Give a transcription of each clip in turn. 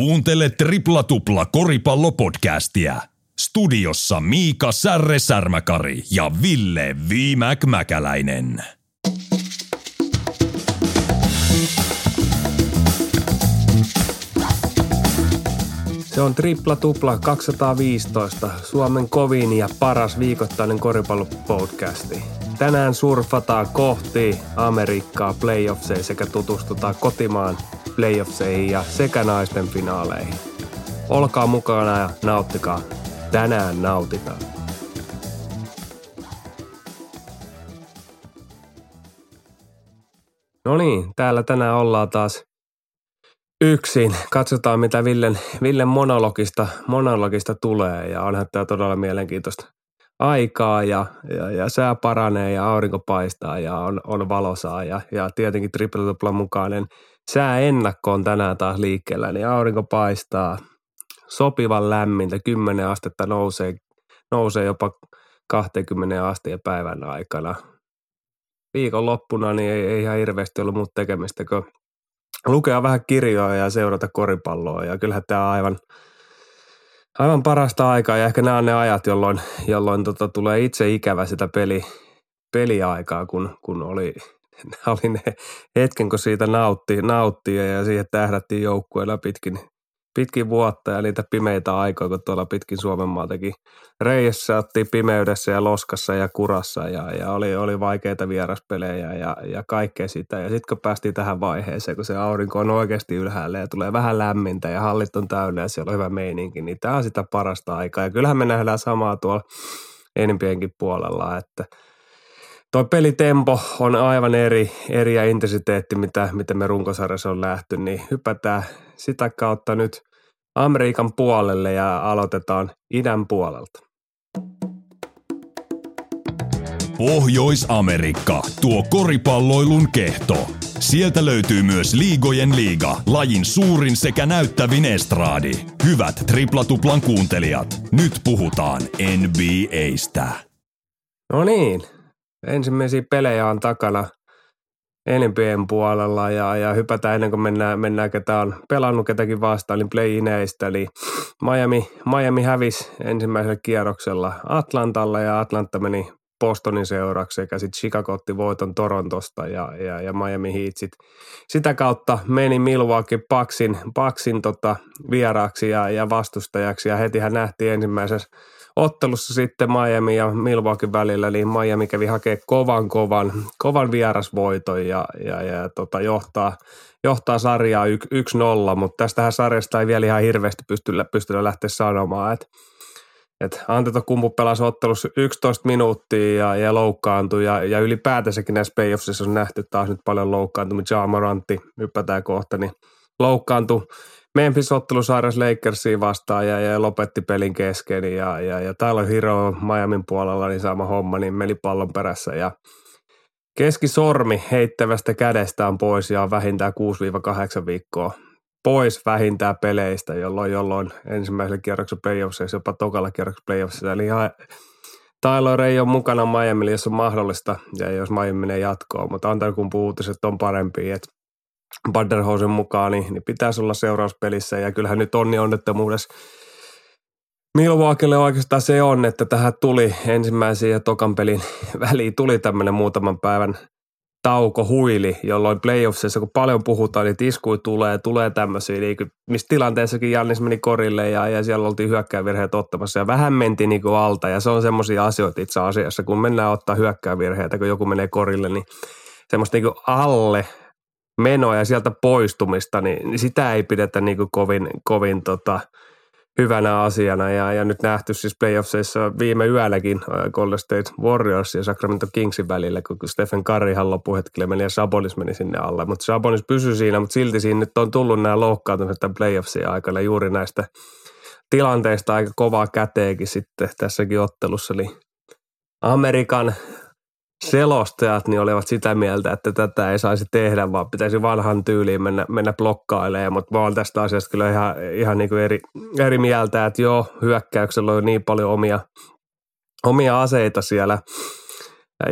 Kuuntele Tripla Tupla koripallopodcastia. Studiossa Miika Särre Särmäkari ja Ville Viimäk Mäkäläinen. Se on Tripla Tupla 215, Suomen kovin ja paras viikoittainen koripallopodcasti. Tänään surfataan kohti Amerikkaa playoffseihin sekä tutustutaan kotimaan playoffseihin ja sekä naisten finaaleihin. Olkaa mukana ja nauttikaa. Tänään nautitaan. No niin, täällä tänään ollaan taas yksin. Katsotaan, mitä Villen, Villen monologista, monologista tulee ja onhan tämä todella mielenkiintoista aikaa ja, ja, ja sää paranee ja aurinko paistaa ja on, on valosaa ja, ja tietenkin triple mukainen sääennakko on tänään taas liikkeellä, niin aurinko paistaa. Sopivan lämmintä, 10 astetta nousee, nousee jopa 20 asteen päivän aikana. Viikonloppuna niin ei, ei ihan hirveästi ollut muuta tekemistä kuin lukea vähän kirjoja ja seurata koripalloa. Ja kyllähän tämä aivan – aivan parasta aikaa. Ja ehkä nämä on ne ajat, jolloin, jolloin tota, tulee itse ikävä sitä peli, peliaikaa, kun, kun oli, oli ne hetken, kun siitä nautti, nautti ja siihen tähdättiin joukkueella pitkin, pitkin vuotta ja niitä pimeitä aikoja, kun tuolla pitkin Suomen maaltakin reijessä otti pimeydessä ja loskassa ja kurassa ja, ja oli, oli vaikeita vieraspelejä ja, ja kaikkea sitä. Ja sitten kun päästiin tähän vaiheeseen, kun se aurinko on oikeasti ylhäällä ja tulee vähän lämmintä ja hallit on täynnä ja siellä on hyvä meininki, niin tämä on sitä parasta aikaa. Ja kyllähän me nähdään samaa tuolla enempienkin puolella, että – Tuo pelitempo on aivan eri, eri ja intensiteetti, mitä, mitä me runkosarjassa on lähty, niin hypätään sitä kautta nyt Amerikan puolelle ja aloitetaan idän puolelta. Pohjois-Amerikka, tuo koripalloilun kehto. Sieltä löytyy myös Liigojen liiga, lajin suurin sekä näyttävin estraadi. Hyvät triplatuplan kuuntelijat, nyt puhutaan NBAstä. No niin, ensimmäisiä pelejä on takana NBAn puolella ja, ja hypätään ennen kuin mennään, mennään ketä on pelannut ketäkin vastaan, niin play-ineistä. Eli Miami, Miami hävisi ensimmäisellä kierroksella Atlantalla ja Atlanta meni Bostonin seuraksi sekä sitten Chicago otti voiton Torontosta ja, ja, ja Miami Heat sit. sitä kautta meni Milwaukee Bucksin, Bucksin tota vieraaksi ja, ja vastustajaksi ja heti hän nähtiin ensimmäisessä ottelussa sitten Miami ja Milwaukee välillä, niin Miami kävi hakee kovan, kovan, kovan vierasvoiton ja, ja, ja tota, johtaa, johtaa sarjaa 1-0, mutta tästähän sarjasta ei vielä ihan hirveästi pysty, pysty lähteä sanomaan, että et Antetokumpu pelasi ottelussa 11 minuuttia ja, ja loukkaantui ja, ja ylipäätänsäkin näissä playoffsissa on nähty taas nyt paljon loukkaantumista. Ja Morantti, hyppätään kohta, niin loukkaantui Memphis-ottelu sairas Lakersiin vastaan ja, ja, lopetti pelin kesken ja, ja, ja täällä on Hiro Miamin puolella niin sama homma, niin meni pallon perässä ja keskisormi heittävästä kädestä on pois ja on vähintään 6-8 viikkoa pois vähintään peleistä, jolloin, jolloin ensimmäisellä kierroksella playoffsissa, jopa tokalla kierroksella playoffsissa. Eli ihan Tyler ei ole mukana Miami, jos on mahdollista, ja jos Miami menee jatkoon, mutta antaa kun uutiset on parempi, että Badderhausen mukaan, niin, niin pitäisi olla seurauspelissä. Ja kyllähän nyt onni onnettomuudessa Milwaukeelle oikeastaan se on, että tähän tuli ensimmäisen ja tokan pelin väliin tuli tämmöinen muutaman päivän tauko huili, jolloin playoffsissa, kun paljon puhutaan, niin iskui tulee, tulee tämmöisiä, niin missä tilanteessakin Jannis meni korille ja, ja siellä oltiin hyökkäyvirheet ottamassa ja vähän mentiin niin kuin alta. Ja se on semmoisia asioita itse asiassa, kun mennään ottaa hyökkäyvirheitä, kun joku menee korille, niin semmoista niin kuin alle menoa ja sieltä poistumista, niin sitä ei pidetä niin kuin kovin, kovin tota, hyvänä asiana. Ja, ja nyt nähty siis playoffseissa viime yölläkin äh, Golden State Warriors ja Sacramento Kingsin välillä, kun Stephen Curryhan loppuhetkellä meni ja Sabonis meni sinne alle. Mutta Sabonis pysyi siinä, mutta silti siinä nyt on tullut nämä loukkaantumiset tämän playoffsien aikana juuri näistä tilanteista aika kovaa käteekin sitten tässäkin ottelussa. Eli Amerikan selostajat niin olivat sitä mieltä, että tätä ei saisi tehdä, vaan pitäisi vanhan tyyliin mennä, mennä blokkailemaan, mutta mä olen tästä asiasta kyllä ihan, ihan niin kuin eri, eri mieltä, että joo, hyökkäyksellä on niin paljon omia, omia aseita siellä,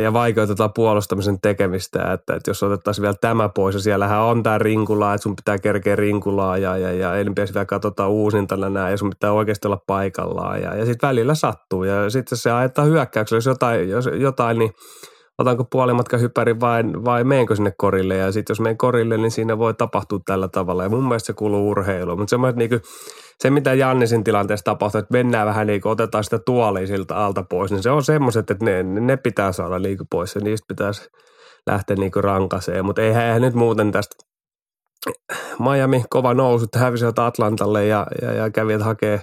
ja, vaikeutetaan puolustamisen tekemistä, että, että jos otettaisiin vielä tämä pois ja siellähän on tämä rinkulaa, että sun pitää kerkeä rinkulaa ja, ja, ja NBS vielä katsotaan uusintana nämä ja sun pitää oikeasti olla paikallaan ja, ja sitten välillä sattuu ja sitten se ajetaan hyökkäyksellä, jos jotain, jos jotain niin otanko hypäri vai, vai meenkö sinne korille? Ja sitten jos meen korille, niin siinä voi tapahtua tällä tavalla. Ja mun mielestä se kuuluu urheiluun, mutta niin kuin, se, mitä Jannisin tilanteessa tapahtuu, että mennään vähän niin kuin, otetaan sitä tuolia siltä alta pois, niin se on semmoiset, että ne, ne pitää saada liiku pois ja niistä pitäisi lähteä niin rankaseen, mutta eihän, eihän nyt muuten tästä Miami kova nousu, että hävisivät Atlantalle ja, ja, ja kävivät hakee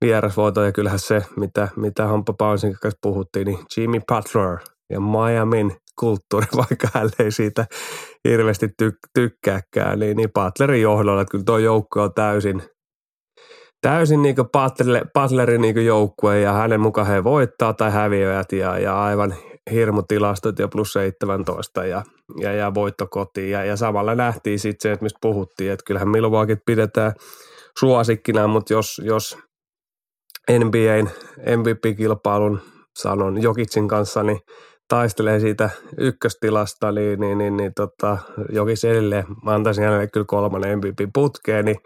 vierasvoitoja. Ja kyllähän se, mitä, mitä Hampa Poundsin kanssa puhuttiin, niin Jimmy Butler ja Miamin kulttuuri, vaikka hän ei siitä hirveästi tyk- tykkääkään, niin, niin Butlerin johdolla, että kyllä tuo joukko on täysin – täysin niin Butler, Butlerin niin joukkue ja hänen mukaan he voittaa tai häviävät ja, ja aivan hirmutilastot ja plus 17 ja, ja, ja voitto kotiin. Ja, ja samalla nähtiin sitten se, että mistä puhuttiin, että kyllähän Milwaukee pidetään suosikkina, mutta jos, jos NBAn MVP-kilpailun sanon Jokitsin kanssa, niin taistelee siitä ykköstilasta, niin, niin, niin, niin tota, Jokis edelleen, mä antaisin hänelle kyllä kolmannen MVP-putkeen, niin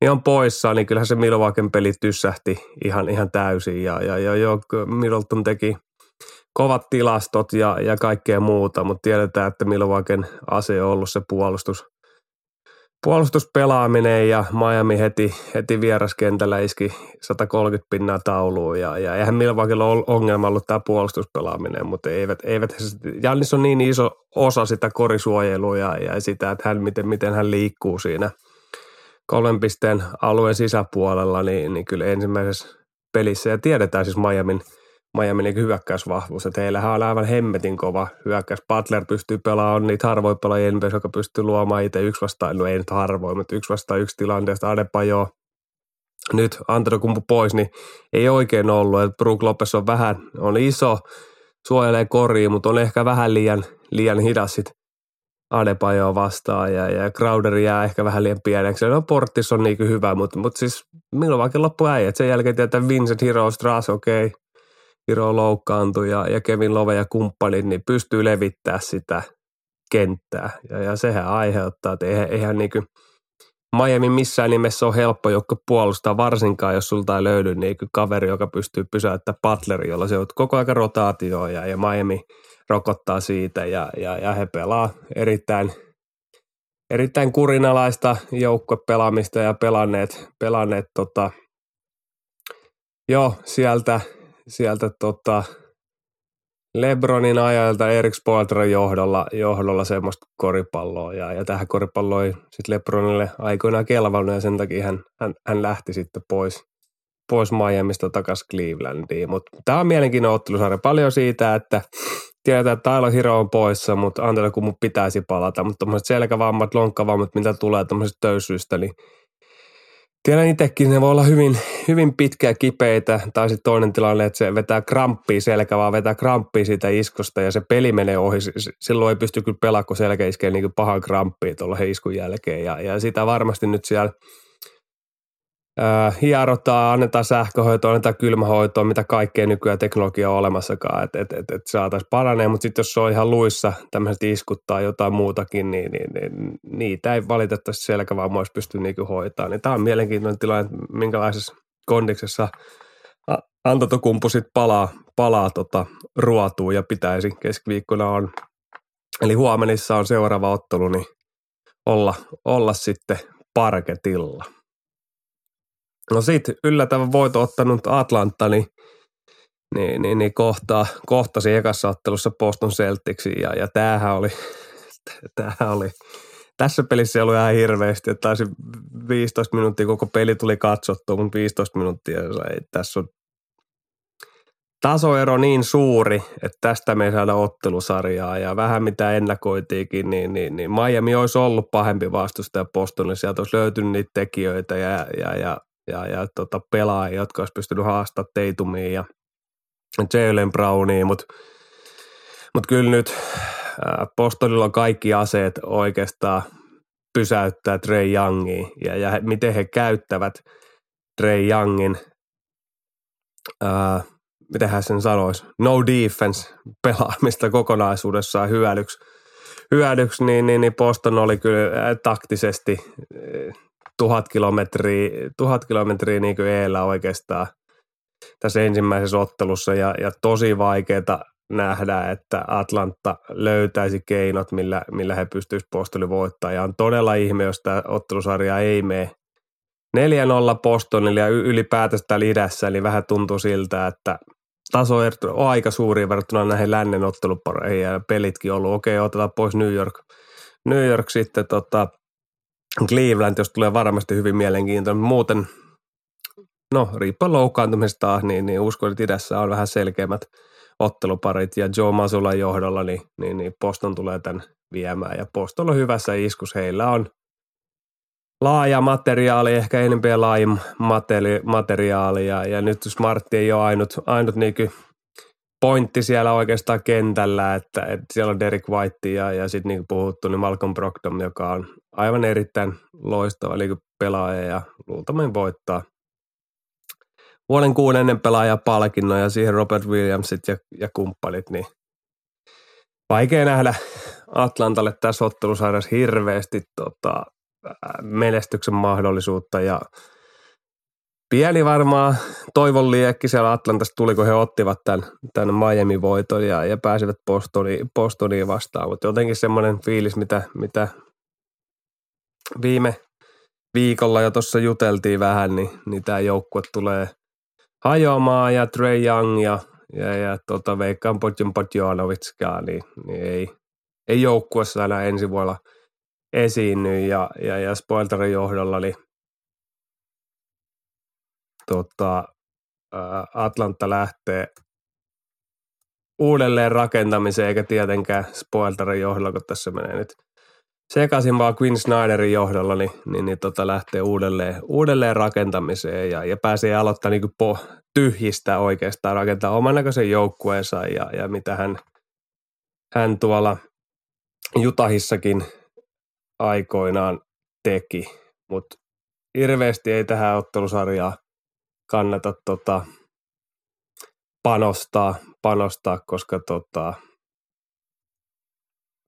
niin on poissa, niin kyllähän se Milwaukee'n peli tyssähti ihan, ihan täysin. Ja, ja, ja jo Middleton teki kovat tilastot ja, ja kaikkea muuta, mutta tiedetään, että Milwaukee'n ase on ollut se puolustus, puolustuspelaaminen ja Miami heti, heti vieraskentällä iski 130 pinnaa tauluun ja, ja eihän Milwaukeella ole ongelma ollut tämä puolustuspelaaminen, mutta eivät, eivät Jannis on niin iso osa sitä korisuojelua ja, ja sitä, että hän, miten, miten hän liikkuu siinä – kolmen pisteen alueen sisäpuolella, niin, niin kyllä ensimmäisessä pelissä, ja tiedetään siis Miamin, Miamin niin hyökkäysvahvuus, että heillähän on aivan hemmetin kova hyökkäys. Butler pystyy pelaamaan, niitä harvoja pelaajia NBA, joka pystyy luomaan itse yksi vastaan, no ei nyt harvoin, mutta yksi vastaan yksi tilanteesta, Adepajo, nyt Antetokumpu pois, niin ei oikein ollut, että Brook Lopez on vähän, on iso, suojelee koriin, mutta on ehkä vähän liian, liian hidas sit Adebayoa vastaan ja, ja Crowder jää ehkä vähän liian pieneksi. No Portis on niin hyvä, mutta, mutta siis milloin vaikka loppu äijät. Sen jälkeen tietää Vincent Hero Strass, okei, okay. Hero loukkaantui ja, ja Kevin Love ja kumppanit, niin pystyy levittää sitä kenttää. Ja, ja sehän aiheuttaa, että eihän, eihän niin kuin Miami missään nimessä on helppo joukko puolustaa, varsinkaan jos sulta ei löydy niin kaveri, joka pystyy pysäyttämään Butleri, jolla se on koko ajan rotaatioon ja, ja Miami – rokottaa siitä ja, ja, ja he pelaa erittäin, erittäin kurinalaista joukkopelaamista ja pelanneet, pelanneet tota, jo sieltä, sieltä tota, Lebronin ajalta Erik Spoeltran johdolla, johdolla semmoista koripalloa ja, ja tähän koripalloon sitten Lebronille aikoinaan kelvannut ja sen takia hän, hän, hän lähti sitten pois, pois Miamista takaisin Clevelandiin. Mutta tämä on mielenkiintoinen ottelusarja. Paljon siitä, että tiedetään, että Tyler Hero on poissa, mutta kun mun pitäisi palata. Mutta tämmöiset selkävammat, lonkkavammat, mitä tulee tämmöisestä töysyistä, niin tiedän itsekin, ne voi olla hyvin, hyvin pitkiä kipeitä. Tai sitten toinen tilanne, että se vetää kramppia selkä, vaan vetää kramppia siitä iskosta ja se peli menee ohi. Silloin ei pysty kyllä pelaamaan, kun selkä iskee niin pahan kramppia tuolla iskun jälkeen. Ja, ja sitä varmasti nyt siellä – äh, hierotaan, annetaan sähköhoitoa, annetaan kylmähoitoa, mitä kaikkea nykyään teknologia on olemassakaan, että et, et, et saataisiin paranee, mutta sitten jos se on ihan luissa tämmöiset iskuttaa jotain muutakin, niin, niin, niin niitä ei valitettavasti selkävammoissa pysty niinku hoitaa. Niin tämä on mielenkiintoinen tilanne, minkälaisessa kondiksessa Antotokumpu sitten palaa, palaa tota, ruotuun ja pitäisi keskiviikkona on, eli huomenissa on seuraava ottelu, niin olla, olla sitten parketilla. No sit yllättävän voito ottanut Atlanta, niin, niin, niin, niin kohtaa, kohtasi ekassa ottelussa Boston Celticsin ja, ja tämähän oli, tämähän oli, tässä pelissä ei ollut ihan hirveästi, että taisi 15 minuuttia koko peli tuli katsottua, mutta 15 minuuttia ei, tässä on tasoero niin suuri, että tästä me ei saada ottelusarjaa ja vähän mitä ennakoitiinkin, niin, niin, niin Miami olisi ollut pahempi vastustaja Bostonille. Sieltä olisi löytynyt niitä tekijöitä ja, ja, ja ja, ja tota, pelaajia, jotka olisi pystynyt haastamaan Teitumia ja Jalen Brownia, mutta mut kyllä nyt Bostonilla on kaikki aseet oikeastaan pysäyttää Trey Youngin ja, ja miten he käyttävät Trey Youngin ää, miten sen sanoisi, no defense pelaamista kokonaisuudessaan hyödyksi, hyödyksi niin, niin, niin Boston oli kyllä taktisesti tuhat kilometriä, tuhat kilometriä niin kuin eellä oikeastaan tässä ensimmäisessä ottelussa ja, ja tosi vaikeaa nähdä, että Atlanta löytäisi keinot, millä, millä he pystyisivät Bostonin voittamaan. Ja on todella ihme, jos tämä ottelusarja ei mene 4-0 Bostonille ja ylipäätänsä täällä idässä, niin vähän tuntuu siltä, että taso on aika suuri verrattuna näihin lännen ottelupareihin ja pelitkin ollut. Okei, otetaan pois New York. New York sitten tota, Cleveland, jos tulee varmasti hyvin mielenkiintoinen. Muuten, no riippuen loukkaantumisesta, niin, niin uskon, että idässä on vähän selkeämmät otteluparit ja Joe Masulan johdolla, niin, niin, niin Poston tulee tämän viemään. Ja Poston on hyvässä iskus. Heillä on laaja materiaali, ehkä enemmän laajin materi, materiaali ja, ja nyt Smartti ei ole ainut, ainut niinku pointti siellä oikeastaan kentällä, että, että siellä on Derek White ja, ja sitten niin kuin puhuttu, niin Malcolm Brogdon, joka on aivan erittäin loistava eli pelaaja ja luultavasti voittaa. Vuoden kuudennen pelaajapalkinnon ja siihen Robert Williamsit ja, ja kumppanit, niin vaikea nähdä Atlantalle tässä ottelusarjassa hirveästi tota, menestyksen mahdollisuutta. Ja pieni varmaan toivon liekki siellä Atlantassa tuli, kun he ottivat tämän, tämän Miami-voiton ja, ja pääsivät Bostoniin, Bostoniin vastaan, mutta jotenkin semmoinen fiilis, mitä, mitä viime viikolla jo tuossa juteltiin vähän, niin, niin tämä joukkue tulee hajoamaan ja Trey Young ja, ja, ja tota, veikkaan Podjon Podjonovitskaan, niin, niin ei, ei joukkuessa enää ensi vuonna – esiinny ja, ja, ja Spoilterin johdolla niin tota, Atlanta lähtee uudelleen rakentamiseen, eikä tietenkään Spoilterin johdolla, kun tässä menee nyt sekaisin vaan Quinn Snyderin johdolla, niin, niin, niin tota lähtee uudelleen, uudelleen rakentamiseen ja, ja pääsee aloittamaan niin po, tyhjistä oikeastaan rakentaa oman näköisen joukkueensa ja, ja mitä hän, hän tuolla Jutahissakin aikoinaan teki, mutta hirveästi ei tähän ottelusarjaan kannata tota, panostaa, panostaa, koska tota,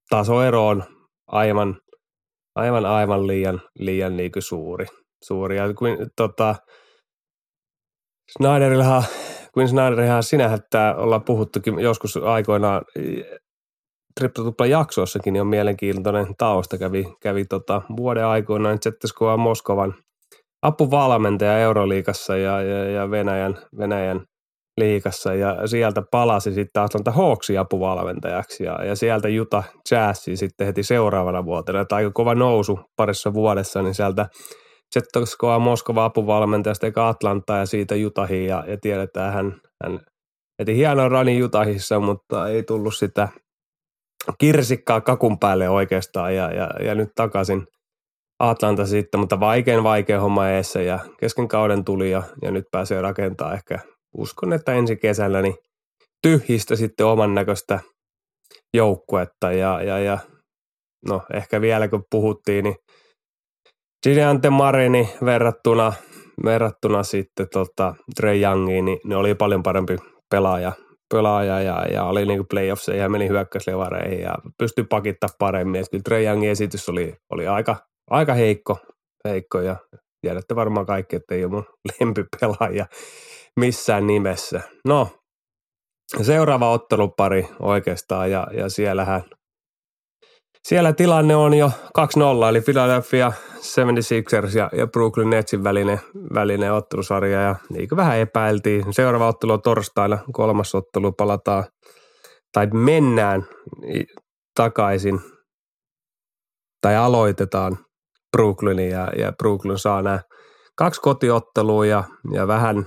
tasoero on aivan, aivan, aivan liian, liian niin kuin suuri. suuri. Ja kun, tota, kun Snyderillähän sinähän tämä ollaan puhuttukin joskus aikoinaan Tripla jaksoissakin niin on mielenkiintoinen tausta. Kävi, kävi tota vuoden aikoinaan ZSKA Moskovan apuvalmentaja Euroliikassa ja, ja, ja Venäjän, Venäjän liikassa ja sieltä palasi sitten Atlanta Hawksin apuvalmentajaksi ja, ja sieltä Juta Jazzi sitten heti seuraavana vuotena. Että aika kova nousu parissa vuodessa, niin sieltä ZSKA Moskova apuvalmentajasta eikä Atlanta ja siitä Jutahiin ja, ja tiedetään hän, hän heti hieno rani Jutahissa, mutta ei tullut sitä kirsikkaa kakun päälle oikeastaan ja, ja, ja nyt takaisin Atlanta sitten, mutta vaikein vaikea homma eessä ja kesken kauden tuli ja, ja nyt pääsee rakentaa ehkä, uskon, että ensi kesänä niin tyhjistä sitten oman näköistä joukkuetta ja, ja, ja no ehkä vielä kun puhuttiin, niin Gideante Marini verrattuna, verrattuna sitten tota Trey Youngiin, niin ne oli paljon parempi pelaaja pelaaja ja, ja oli niin playoffs ja meni hyökkäyslevareihin ja pystyi pakittaa paremmin. Että kyllä Trey Youngin esitys oli, oli aika, aika heikko, heikko ja tiedätte varmaan kaikki, että ei ole mun lempipelaaja missään nimessä. No, seuraava ottelupari oikeastaan ja, ja siellähän – siellä tilanne on jo 2-0, eli Philadelphia 76ers ja, ja Brooklyn Netsin välinen, välinen ottelusarja, ja niin kuin vähän epäiltiin. Seuraava ottelu on torstaina, kolmas ottelu palataan, tai mennään takaisin, tai aloitetaan Brooklynin, ja, ja Brooklyn saa nämä kaksi kotiottelua, ja, ja vähän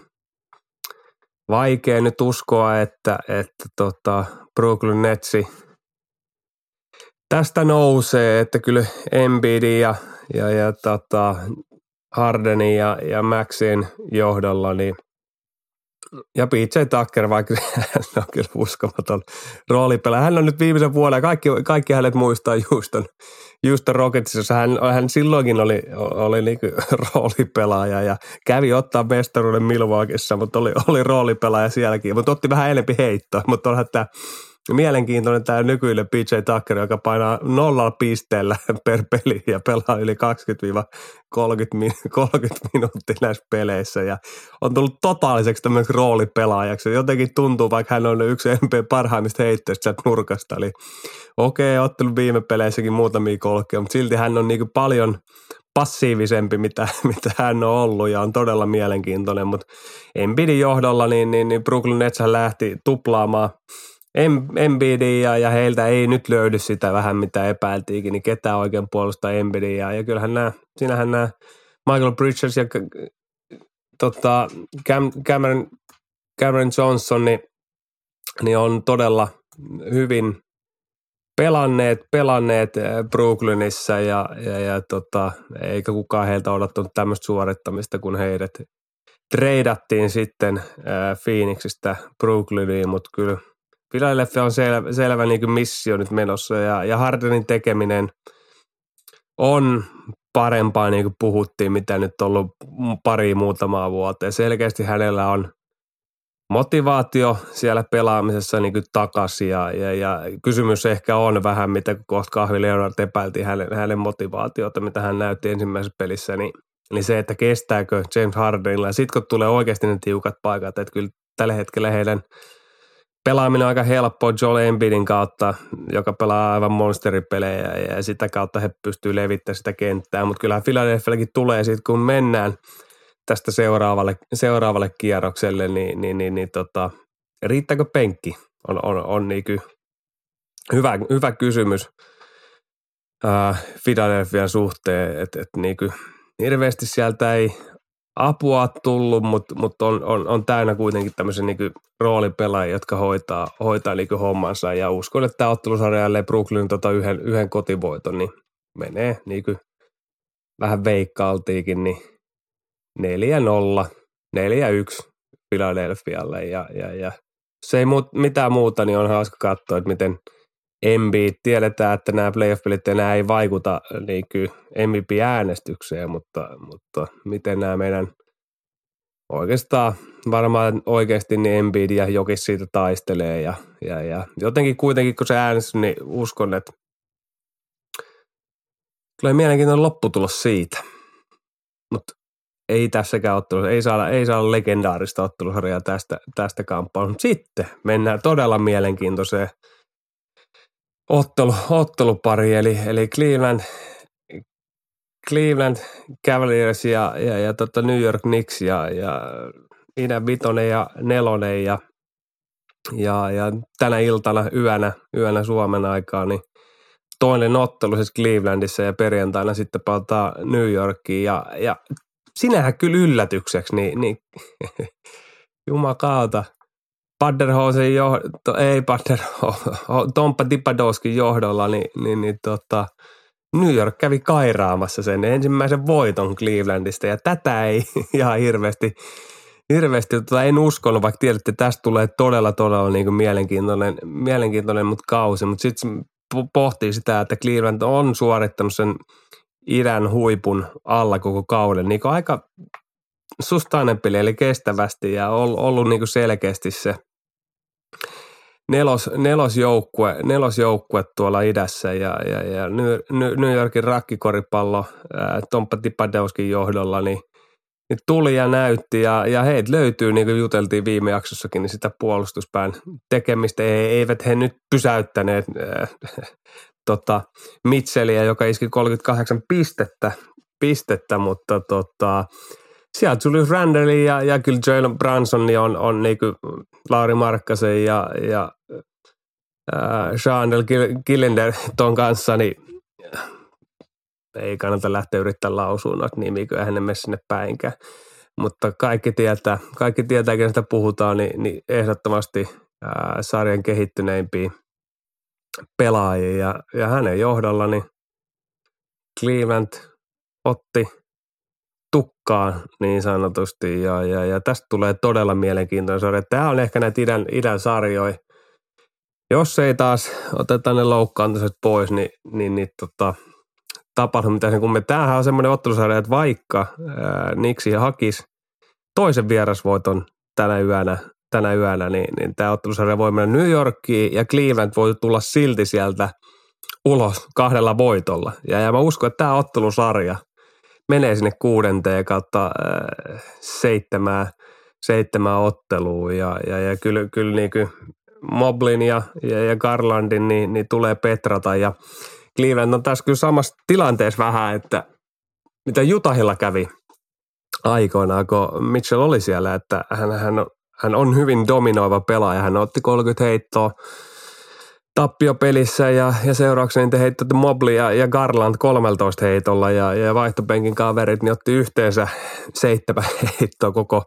vaikea nyt uskoa, että, että tota Brooklyn Netsi – tästä nousee, että kyllä Embiid ja, ja, ja tota, Hardenin ja, ja Maxin johdolla, niin ja PJ Tucker, vaikka hän on kyllä uskomaton roolipelaaja. Hän on nyt viimeisen vuoden, kaikki, kaikki hänet muistaa Houston, Houston Rocketsissa. Hän, hän silloinkin oli, oli niin roolipelaaja ja kävi ottaa mestaruuden Milwaukeeissa, mutta oli, oli roolipelaaja sielläkin. Mutta otti vähän enempi heittoa, mutta onhan tämä mielenkiintoinen tämä nykyinen PJ Tucker, joka painaa nollalla pisteellä per peli ja pelaa yli 20-30 minuuttia näissä peleissä ja on tullut totaaliseksi tämmöiseksi roolipelaajaksi. Jotenkin tuntuu, vaikka hän on yksi MP parhaimmista heitteistä nurkasta. Eli okei, okay, ottelu viime peleissäkin muutamia kolkkeja, mutta silti hän on niin paljon passiivisempi, mitä, mitä hän on ollut ja on todella mielenkiintoinen, mutta Embiidin johdolla niin, niin, niin Brooklyn Nets lähti tuplaamaan – Embiidia ja heiltä ei nyt löydy sitä vähän mitä epäiltiinkin, niin ketään oikein puolustaa Embiidia. Ja kyllähän nämä, siinähän nämä Michael Bridges ja tota, Cam, Cameron, Cameron Johnson niin, niin on todella hyvin pelanneet, pelanneet eh, Brooklynissa ja, ja, ja tota, eikä kukaan heiltä odottanut tämmöistä suorittamista, kun heidät treidattiin sitten ää, eh, Phoenixistä Brooklyniin, mutta kyllä – Philadelphia on selvä, selvä niin missio nyt menossa ja, ja Hardenin tekeminen on parempaa niin kuin puhuttiin, mitä nyt on ollut pari muutamaa vuotta. Ja selkeästi hänellä on motivaatio siellä pelaamisessa niin kuin takaisin ja, ja, ja, kysymys ehkä on vähän, mitä kohta Kahvi Leonard epäilti hänen, hänen motivaatiota, mitä hän näytti ensimmäisessä pelissä, niin, niin se, että kestääkö James Hardenilla sitten kun tulee oikeasti ne tiukat paikat, että kyllä tällä hetkellä heidän – pelaaminen on aika helppoa Joel Embiidin kautta, joka pelaa aivan monsteripelejä ja sitä kautta he pystyy levittämään sitä kenttää. Mutta kyllähän Philadelphiallakin tulee sitten, kun mennään tästä seuraavalle, seuraavalle kierrokselle, niin, niin, niin, niin tota, riittääkö penkki? On, on, on niin hyvä, hyvä kysymys äh, Philadelphian suhteen, että et niin hirveästi sieltä ei apua tullut, mutta, mutta on, on, on, täynnä kuitenkin tämmöisen niin roolipelaajia, jotka hoitaa, hoitaa niin hommansa. Ja uskon, että tämä ottelusarja jälleen Brooklyn tota yhden, yhden kotivoiton, niin menee niin kuin vähän veikkaaltiikin, niin 4-0, 4-1 Philadelphialle. Ja, ja, ja se ei muut, mitään muuta, niin on hauska katsoa, että miten – Embiid, tiedetään, että nämä playoff-pelit enää ei vaikuta niin MVP-äänestykseen, mutta, mutta miten nämä meidän oikeastaan varmaan oikeasti niin Embiid ja Jokis siitä taistelee ja, ja, ja jotenkin kuitenkin kun se äänestys, niin uskon, että tulee mielenkiintoinen lopputulos siitä. Mutta ei tässäkään ottelussa, ei saa, ei saa legendaarista ottelusarjaa tästä, tästä kamppailusta. Sitten mennään todella mielenkiintoiseen – ottelu, ottelupari, eli, eli Cleveland, Cleveland Cavaliers ja, ja, ja tota New York Knicks ja, ja Idän vitonen ja nelonen ja, ja, ja tänä iltana yönä, yönä Suomen aikaa, niin toinen ottelu siis Clevelandissa ja perjantaina sitten palataan New Yorkiin ja, ja sinähän kyllä yllätykseksi, niin, niin jumakauta, Padderhosen johdolla, ei Padderho, Tomppa Dipadoskin johdolla, niin, niin, niin tota, New York kävi kairaamassa sen ensimmäisen voiton Clevelandista ja tätä ei ihan hirveästi, hirveästi tota, en uskonut, vaikka tiedätte, että tästä tulee todella, todella niin kuin mielenkiintoinen, mielenkiintoinen mutta kausi, mutta sitten pohtii sitä, että Cleveland on suorittanut sen idän huipun alla koko kauden, niin aika sustainable eli kestävästi ja ollut, niin kuin selkeästi se nelos, nelosjoukkue, nelosjoukkue tuolla idässä ja, ja, ja New Yorkin rakkikoripallo Tomppa Tipadeuskin johdolla, niin, niin tuli ja näytti ja, ja heitä löytyy, niin kuin juteltiin viime jaksossakin, niin sitä puolustuspään tekemistä. Ei, eivät he nyt pysäyttäneet äh, tota, Mitchellia, joka iski 38 pistettä, pistettä mutta tota, sieltä Julius Randallin ja, ja kyllä Jalen Branson niin on, on niin kuin Lauri Markkasen ja, ja äh, Seanel Killender ton kanssa, niin ei kannata lähteä yrittämään lausua noita nimiä, kun eihän ne mene sinne päinkään. Mutta kaikki tietää, kaikki tietää, kenestä puhutaan, niin, niin ehdottomasti ää, sarjan kehittyneimpiä pelaajia. Ja, ja hänen johdolla niin Cleveland otti tukkaan niin sanotusti ja, ja, ja tästä tulee todella mielenkiintoinen sarja. Tämä on ehkä näitä idän, idän sarjoja. Jos ei taas oteta ne loukkaantuiset pois, niin, niin, niin tota, tapahdu mitä sen kummin. Tämähän on semmoinen ottelusarja, että vaikka ää, Niksi hakisi toisen vierasvoiton tänä yönä, tänä yönä niin, niin tämä ottelusarja voi mennä New Yorkiin ja Cleveland voi tulla silti sieltä ulos kahdella voitolla. Ja, ja mä uskon, että tämä ottelusarja menee sinne kuudenteen kautta äh, seitsemää, seitsemää otteluun ja, ja, ja kyllä, kyllä niin kuin Moblin ja, ja, ja Garlandin niin, niin tulee petrata ja Cleveland on tässä kyllä samassa tilanteessa vähän, että mitä Jutahilla kävi aikoinaan, kun Mitchell oli siellä, että hän, hän, hän on hyvin dominoiva pelaaja. Hän otti 30 heittoa tappiopelissä ja, ja seurauksena te heittoitte Mobley ja, ja Garland 13 heitolla ja, ja vaihtopenkin kaverit niin otti yhteensä seitsemän heittoa koko,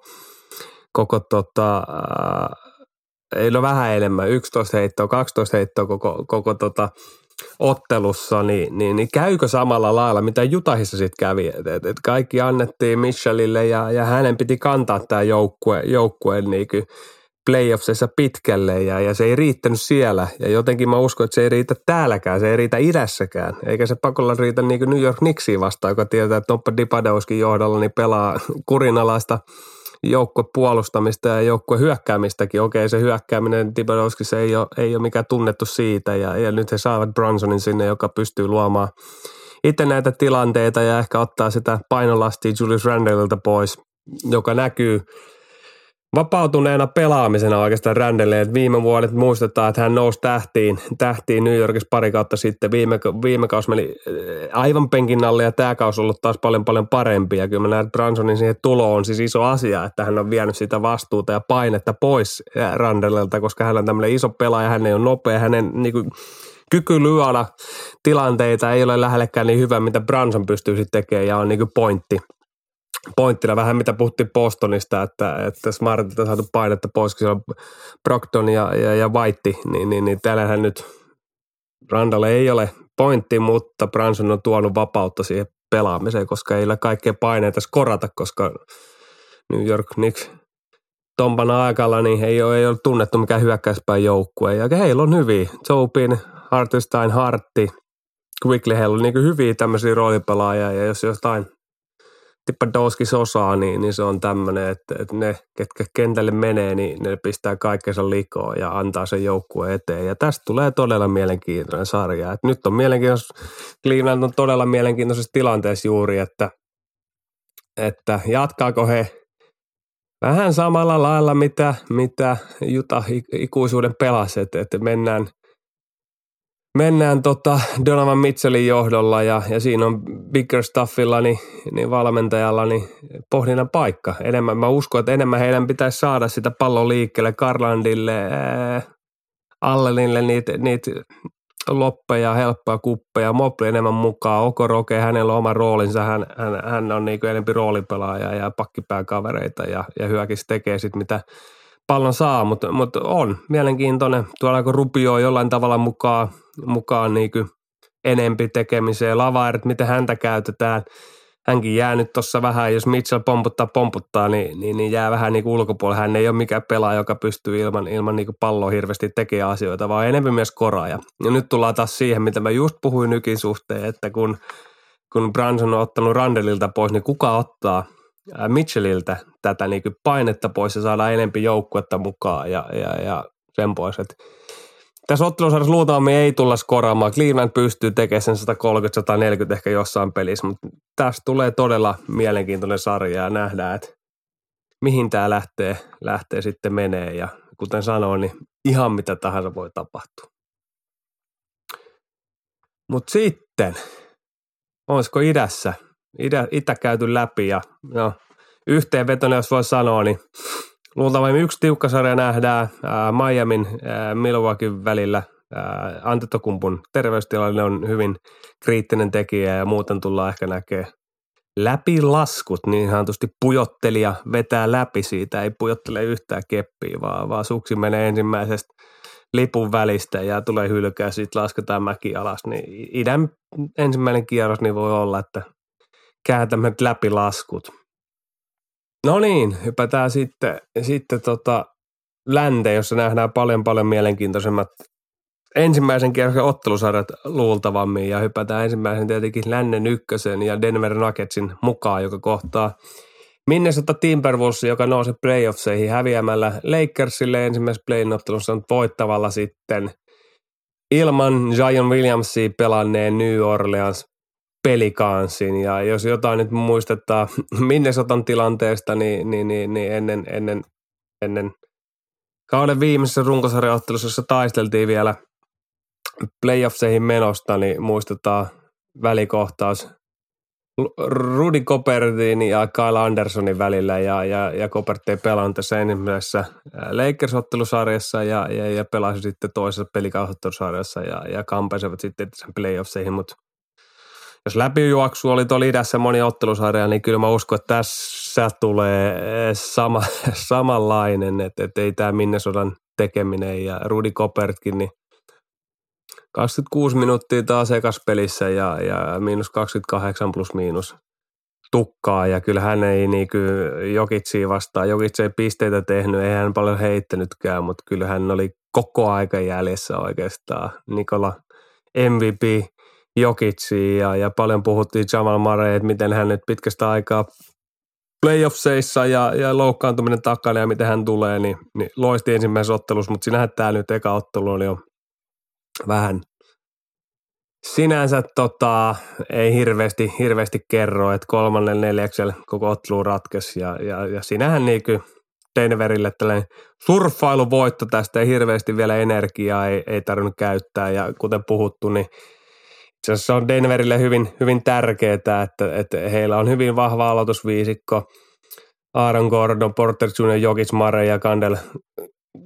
koko tota, ei ole vähän enemmän, 11 heittoa, 12 heittoa koko, koko tota, ottelussa, niin, niin, niin käykö samalla lailla, mitä Jutahissa sitten kävi? Et, et, et kaikki annettiin Michelille ja, ja hänen piti kantaa tämä joukkue, joukkue niin playoffsissa pitkälle ja, ja se ei riittänyt siellä. Ja jotenkin mä uskon, että se ei riitä täälläkään, se ei riitä idässäkään. Eikä se pakolla riitä niin kuin New York Knicksiin vastaan, joka tietää, että Noppa Dipadowskin johdolla niin pelaa kurinalaista joukkue puolustamista ja joukkue hyökkäämistäkin. Okei, se hyökkääminen se ei ole, ei ole mikään tunnettu siitä ja, ja nyt he saavat Bronsonin sinne, joka pystyy luomaan itse näitä tilanteita ja ehkä ottaa sitä painolastia Julius Randallilta pois, joka näkyy – vapautuneena pelaamisena oikeastaan Rändelle, että viime vuodet muistetaan, että hän nousi tähtiin, tähtiin New Yorkissa pari kautta sitten. Viime, viime kausi meni äh, aivan penkin alle ja tämä kausi on ollut taas paljon paljon parempi. Ja kyllä mä näen, että Bransonin siihen tulo on siis iso asia, että hän on vienyt sitä vastuuta ja painetta pois äh, Randellelta, koska hän on tämmöinen iso pelaaja, hän ei ole nopea, hänen niin kuin, kyky lyödä tilanteita ei ole lähellekään niin hyvä, mitä Branson pystyy sitten tekemään ja on niin kuin pointti – pointtina vähän mitä puhuttiin Bostonista, että, että Smartilta saatu painetta pois, kun siellä on Brockton ja, ja, ja White, niin, niin, niin täällähän nyt Randalle ei ole pointti, mutta Branson on tuonut vapautta siihen pelaamiseen, koska ei ole kaikkea paineita skorata, koska New York Knicks tompana aikalla niin ei ole, ei ole tunnettu mikään hyökkäyspäin joukkue. Ja heillä on hyviä. Jopin, Hartenstein, Hartti, Quickly, heillä on niin hyviä tämmöisiä roolipelaajia ja jos jostain – Tippadowskis osaa, niin, niin se on tämmöinen, että, että ne, ketkä kentälle menee, niin ne pistää kaikkensa likoon ja antaa sen joukkueen eteen. Ja tästä tulee todella mielenkiintoinen sarja. Et nyt on mielenkiintoista, Cleveland on todella mielenkiintoisessa tilanteessa juuri, että, että jatkaako he vähän samalla lailla, mitä, mitä Juta ikuisuuden pelasi, että, että mennään – mennään tota Donovan Mitchellin johdolla ja, ja siinä on Bigger Stuffilla niin, niin valmentajalla niin pohdinnan paikka. Enemmän, mä uskon, että enemmän heidän pitäisi saada sitä pallon liikkeelle Karlandille, ää, Allenille niitä, niitä loppeja, helppoja kuppeja, Mopli enemmän mukaan, Okoroke, hänellä on oma roolinsa, hän, hän, hän on niin enempi roolipelaaja ja pakkipääkavereita ja, ja hyökis tekee sitten mitä pallon saa, mutta, mutta on mielenkiintoinen. Tuolla kun Rupio jollain tavalla mukaan, mukaan niin enempi tekemiseen. Lavairet, miten häntä käytetään. Hänkin jää nyt tuossa vähän, jos Mitchell pomputtaa, pomputtaa, niin, niin, niin jää vähän niin ulkopuolelle. Hän ei ole mikään pelaaja, joka pystyy ilman, ilman niin palloa hirveästi tekemään asioita, vaan enemmän myös koraaja. Ja nyt tullaan taas siihen, mitä mä just puhuin nykin suhteen, että kun, kun Branson on ottanut Randelilta pois, niin kuka ottaa – Mitchelliltä tätä niin kuin painetta pois ja saadaan enempi joukkuetta mukaan ja, ja, ja sen pois. Et tässä ottelusarjassa luultavasti ei tulla skoraamaan. Cleveland pystyy tekemään sen 130-140 ehkä jossain pelissä, mutta tässä tulee todella mielenkiintoinen sarja ja nähdään, että mihin tämä lähtee, lähtee sitten menee ja kuten sanoin, niin ihan mitä tahansa voi tapahtua. Mutta sitten, olisiko idässä – itä, itä käyty läpi ja no, yhteenvetona, jos voi sanoa, niin luultavasti yksi tiukka sarja nähdään ää, Miamin ää, Milwaukeein välillä. Antetokumpun terveystilanne on hyvin kriittinen tekijä ja muuten tullaan ehkä näkee läpilaskut, niin sanotusti pujottelija vetää läpi siitä, ei pujottele yhtään keppiä, vaan, vaan suksi menee ensimmäisestä lipun välistä ja tulee hylkää, sitten lasketaan mäki alas, niin idän ensimmäinen kierros niin voi olla, että kääntämät läpilaskut. No niin, hypätään sitten, sitten tota länteen, jossa nähdään paljon paljon mielenkiintoisemmat ensimmäisen kierroksen ottelusarjat luultavammin ja hypätään ensimmäisen tietenkin lännen ykkösen ja Denver Nuggetsin mukaan, joka kohtaa Minnesota Timberwolves, joka nousi playoffseihin häviämällä Lakersille ensimmäisessä play ottelussa voittavalla sitten ilman Zion Williamsia pelanneen New Orleans Pelicansin. Ja jos jotain nyt muistettaa Minnesotan tilanteesta, niin, niin, niin, niin ennen, ennen, ennen kauden viimeisessä runkosarjaottelussa, jossa taisteltiin vielä playoffseihin menosta, niin muistetaan välikohtaus Rudi Kopertin ja Kyle Andersonin välillä ja, ja, ja Kopert ei pelannut tässä ensimmäisessä Lakers-ottelusarjassa ja, ja, ja pelasi sitten toisessa pelikausottelusarjassa ja, ja kampesivat sitten sen playoffseihin, mutta jos läpijuoksu oli tuolla idässä moni ottelusarja, niin kyllä mä uskon, että tässä tulee sama, samanlainen, että, että ei tämä Minnesotan tekeminen ja Rudi Kopertkin, niin 26 minuuttia taas ekas pelissä ja, ja miinus 28 plus miinus tukkaa ja kyllä hän ei niin Jokitsia vastaan. Jokitsi ei pisteitä tehnyt, ei hän paljon heittänytkään, mutta kyllä hän oli koko aika jäljessä oikeastaan. Nikola MVP Jokitsi ja, ja paljon puhuttiin Jamal Murray, että miten hän nyt pitkästä aikaa playoffseissa ja, ja loukkaantuminen takana ja miten hän tulee, niin, niin loisti ensimmäisessä ottelussa, mutta sinähän tämä nyt eka ottelu oli jo vähän sinänsä tota, ei hirveästi, hirveästi kerro, että kolmannen neljäksellä koko ottelu ratkesi ja, ja, ja sinähän niin kuin Denverille tällainen surffailuvoitto tästä ei hirveästi vielä energiaa ei, ei tarvinnut käyttää ja kuten puhuttu, niin itse asiassa on Denverille hyvin, hyvin tärkeää, että, että heillä on hyvin vahva aloitusviisikko. Aaron Gordon, Porter Jr., Jokic, Mare ja Kandel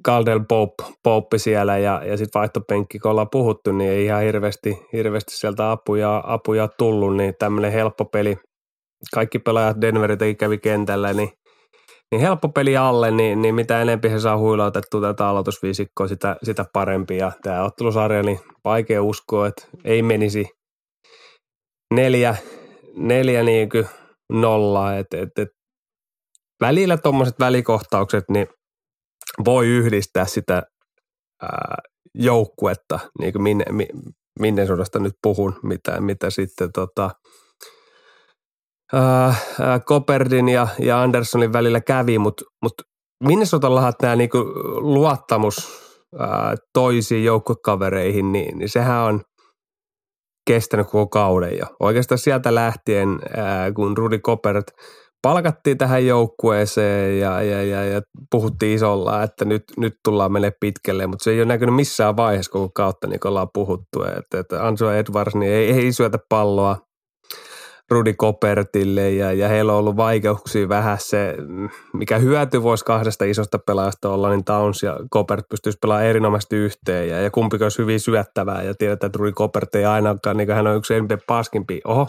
Caldel Pope, Pope siellä ja, ja sitten vaihtopenkki, kun ollaan puhuttu, niin ei ihan hirveästi, hirveästi sieltä apuja, apuja tullut, niin tämmöinen helppo peli. Kaikki pelaajat Denveriltäkin kävi kentällä, niin, niin helppo peli alle, niin, niin mitä enempi he saa huilautettua tätä aloitusviisikkoa, sitä, sitä parempi. Ja tämä ottelusarja, niin vaikea uskoa, että ei menisi neljä, neljä niin nollaa. Et, et, et välillä tuommoiset välikohtaukset, niin – voi yhdistää sitä ää, joukkuetta, niin kuin minne, minne sodasta nyt puhun, mitä, mitä sitten tota, ää, Koperdin ja, ja Andersonin välillä kävi, mutta mut Minnesotallahan tämä niinku luottamus ää, toisiin joukkokavereihin, niin, niin sehän on kestänyt koko kauden jo. Oikeastaan sieltä lähtien, ää, kun Rudi Kopert palkattiin tähän joukkueeseen ja, ja, ja, ja puhuttiin isolla, että nyt, nyt tullaan menee pitkälle, mutta se ei ole näkynyt missään vaiheessa koko kautta, niin kuin ollaan puhuttu, että, että Ansu Edwards niin ei, ei syötä palloa Rudi Kopertille ja, ja heillä on ollut vaikeuksia vähän se, mikä hyöty voisi kahdesta isosta pelaajasta olla, niin Towns ja Kopert pystyisi pelaamaan erinomaisesti yhteen ja, ja kumpikin olisi hyvin syöttävää ja tiedetään, että Rudi Kopert ei ainakaan, niin hän on yksi NBA paskimpi, oho,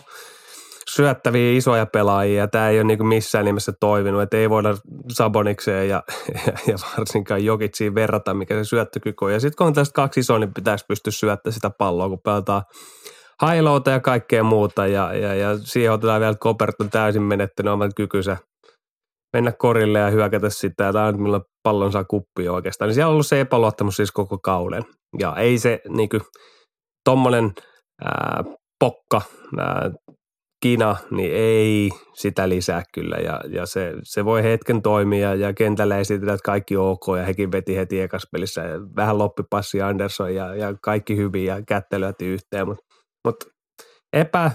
syöttäviä isoja pelaajia ja tämä ei ole niin missään nimessä toiminut, että ei voida Sabonikseen ja, ja, ja varsinkaan Jokitsiin verrata, mikä se syöttökyky on. Ja sitten kun on tästä kaksi isoa, niin pitäisi pystyä syöttämään sitä palloa, kun pelataan hailouta ja kaikkea muuta ja, ja, ja siihen otetaan vielä, että Kopert on täysin menettänyt oman kykynsä mennä korille ja hyökätä sitä, tämä on millä pallon saa kuppia oikeastaan. Niin siellä on ollut se epäluottamus siis koko kauden. Ja ei se niin kuin, tommonen ää, pokka, ää, kina, niin ei sitä lisää kyllä. Ja, ja se, se, voi hetken toimia ja kentällä esitetään, että kaikki ok ja hekin veti heti ekas pelissä. Vähän loppipassi Anderson ja, ja kaikki hyvin ja kättelyäti yhteen, mutta mut epä,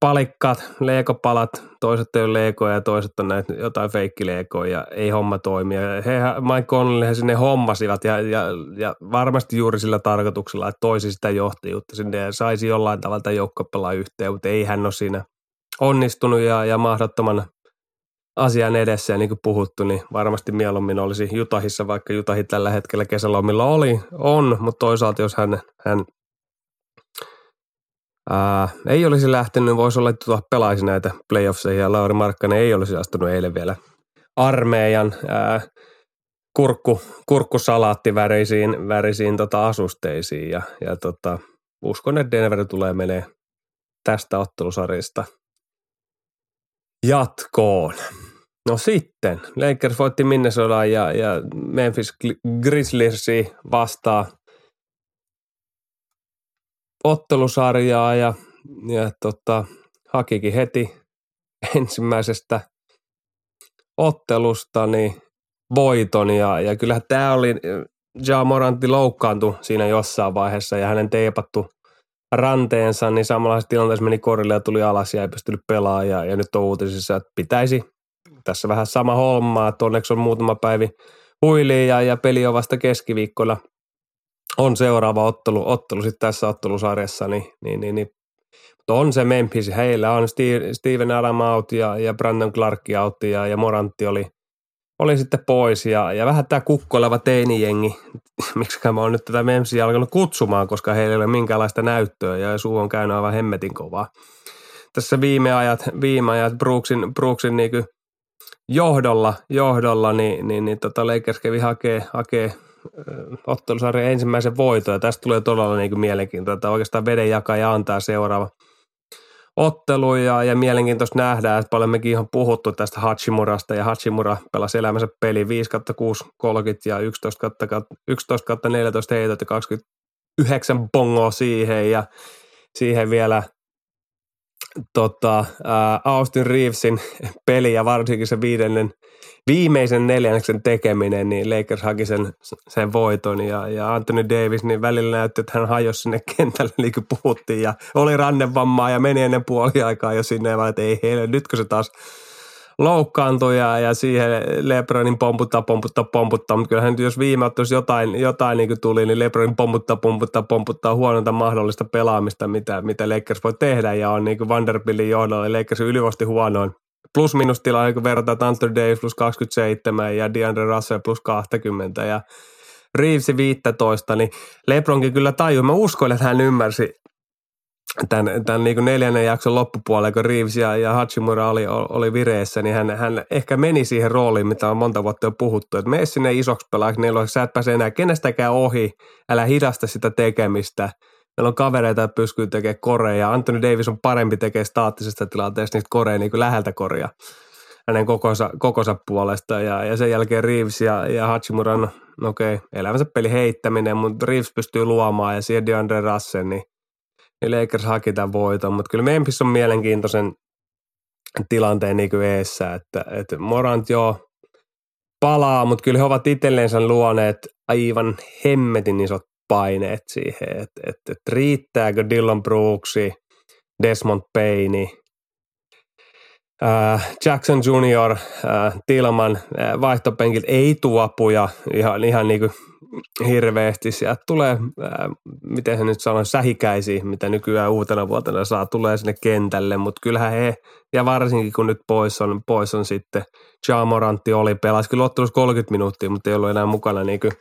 palikkat, leekopalat, toiset ei ole leekoja ja toiset on näitä jotain feikkileekoja ja ei homma toimia. He, Mike Conley sinne hommasivat ja, ja, ja, varmasti juuri sillä tarkoituksella, että toisi sitä johtajuutta sinne ja saisi jollain tavalla joukkopelaa yhteen, mutta ei hän ole siinä onnistunut ja, ja mahdottoman asian edessä ja niin kuin puhuttu, niin varmasti mieluummin olisi Jutahissa, vaikka Jutahi tällä hetkellä kesälomilla oli, on, mutta toisaalta jos hän, hän Ää, ei olisi lähtenyt, voisi olla, että pelaisi näitä playoffseja ja Lauri Markkanen ei olisi astunut eilen vielä armeijan ää, kurkku, kurkkusalaattivärisiin värisiin tota asusteisiin ja, ja tota, uskon, että Denver tulee menee tästä ottelusarjasta jatkoon. No sitten, Lakers voitti Minnesota ja, ja Memphis Grizzliersi vastaa ottelusarjaa ja, ja tota, hakikin heti ensimmäisestä ottelusta niin voiton. Ja, ja kyllähän tämä oli, Ja Morantti loukkaantui siinä jossain vaiheessa ja hänen teepattu ranteensa, niin samanlaisessa tilanteessa meni korille ja tuli alas ja ei pystynyt pelaamaan. Ja, ja nyt on uutisissa, että pitäisi tässä vähän sama homma, että onneksi on muutama päivi huiliin ja, ja peli on vasta keskiviikkona on seuraava ottelu, ottelu sitten tässä ottelusarjassa, niin, niin, niin, niin on se Memphis, heillä on Steve, Steven Adam out ja, ja Brandon Clark out ja, ja Morantti oli, oli sitten pois ja, ja vähän tämä kukkoileva teinijengi, miksi mä oon nyt tätä Memphisia alkanut kutsumaan, koska heillä ei ole minkäänlaista näyttöä ja suu on käynyt aivan hemmetin kovaa. Tässä viime ajat, viime ajat Brooksin, Brooksin niin johdolla, johdolla niin, niin, niin tota Lakers kävi hakee, hakee ottelusarjan ensimmäisen voiton ja tästä tulee todella niin mielenkiintoista, että oikeastaan vedenjakaja antaa seuraava ottelu ja, ja mielenkiintoista nähdä, että paljon mekin ihan puhuttu tästä Hachimurasta ja Hachimura pelasi elämänsä peli 5 6 30 ja 11 11 14 heitot ja 29 bongoa siihen ja siihen vielä tota, ää, Austin Reevesin peli ja varsinkin se viidennen, viimeisen neljänneksen tekeminen, niin Lakers haki sen, sen voiton ja, ja Anthony Davis niin välillä näytti, että hän hajosi sinne kentälle niin kuin puhuttiin ja oli rannevammaa ja meni ennen puoliaikaa jo sinne ja että ei heille, nytkö se taas loukkaantui ja, ja siihen Lebronin pomputtaa, pomputtaa, pomputtaa, mutta kyllähän jos viime ottelussa jotain, jotain niin tuli, niin Lebronin pomputtaa, pomputtaa, pomputtaa huononta mahdollista pelaamista, mitä, mitä Lakers voi tehdä. Ja on niin Vanderbiltin johdolla, Lakers ylivosti huonoin plus minus tilanne, kun verrataan Anthony Davis plus 27 ja DeAndre Russell plus 20 ja Reeves 15, niin Lebronkin kyllä tajui. Mä uskon, että hän ymmärsi tämän, tämän niin kuin neljännen jakson loppupuolella, kun Reeves ja, ja Hachimura oli, oli vireessä, niin hän, hän ehkä meni siihen rooliin, mitä on monta vuotta jo puhuttu, että mene sinne isoksi pelaajaksi, niin sä et pääse enää kenestäkään ohi, älä hidasta sitä tekemistä. Meillä on kavereita, että pystyy tekemään koreja, ja Anthony Davis on parempi tekemään staattisesta tilanteesta niistä koreja niin kuin läheltä koria hänen kokonsa, kokonsa puolesta, ja, ja sen jälkeen Reeves ja, ja Hachimura, no, no okei, okay, elämänsä peli heittäminen, mutta Reeves pystyy luomaan, ja siellä DeAndre Russell, niin niin Lakers haki tämän voiton, mutta kyllä Memphis on mielenkiintoisen tilanteen niin kuin eessä, että, että Morant jo palaa, mutta kyllä he ovat itselleensä luoneet aivan hemmetin isot paineet siihen, että, että, että riittääkö Dylan Brooksi, Desmond Payne, äh, Jackson Jr., äh, Tilman äh, vaihtopenkiltä ei tuopuja ihan, ihan niin kuin hirveästi. Sieltä tulee, ää, miten se nyt sanoo, sähikäisiä, mitä nykyään uutena vuotena saa, tulee sinne kentälle, mutta kyllähän he, ja varsinkin kun nyt pois on, pois on sitten, Ja Morantti oli, pelasi kyllä ottelussa 30 minuuttia, mutta ei ollut enää mukana niin kuin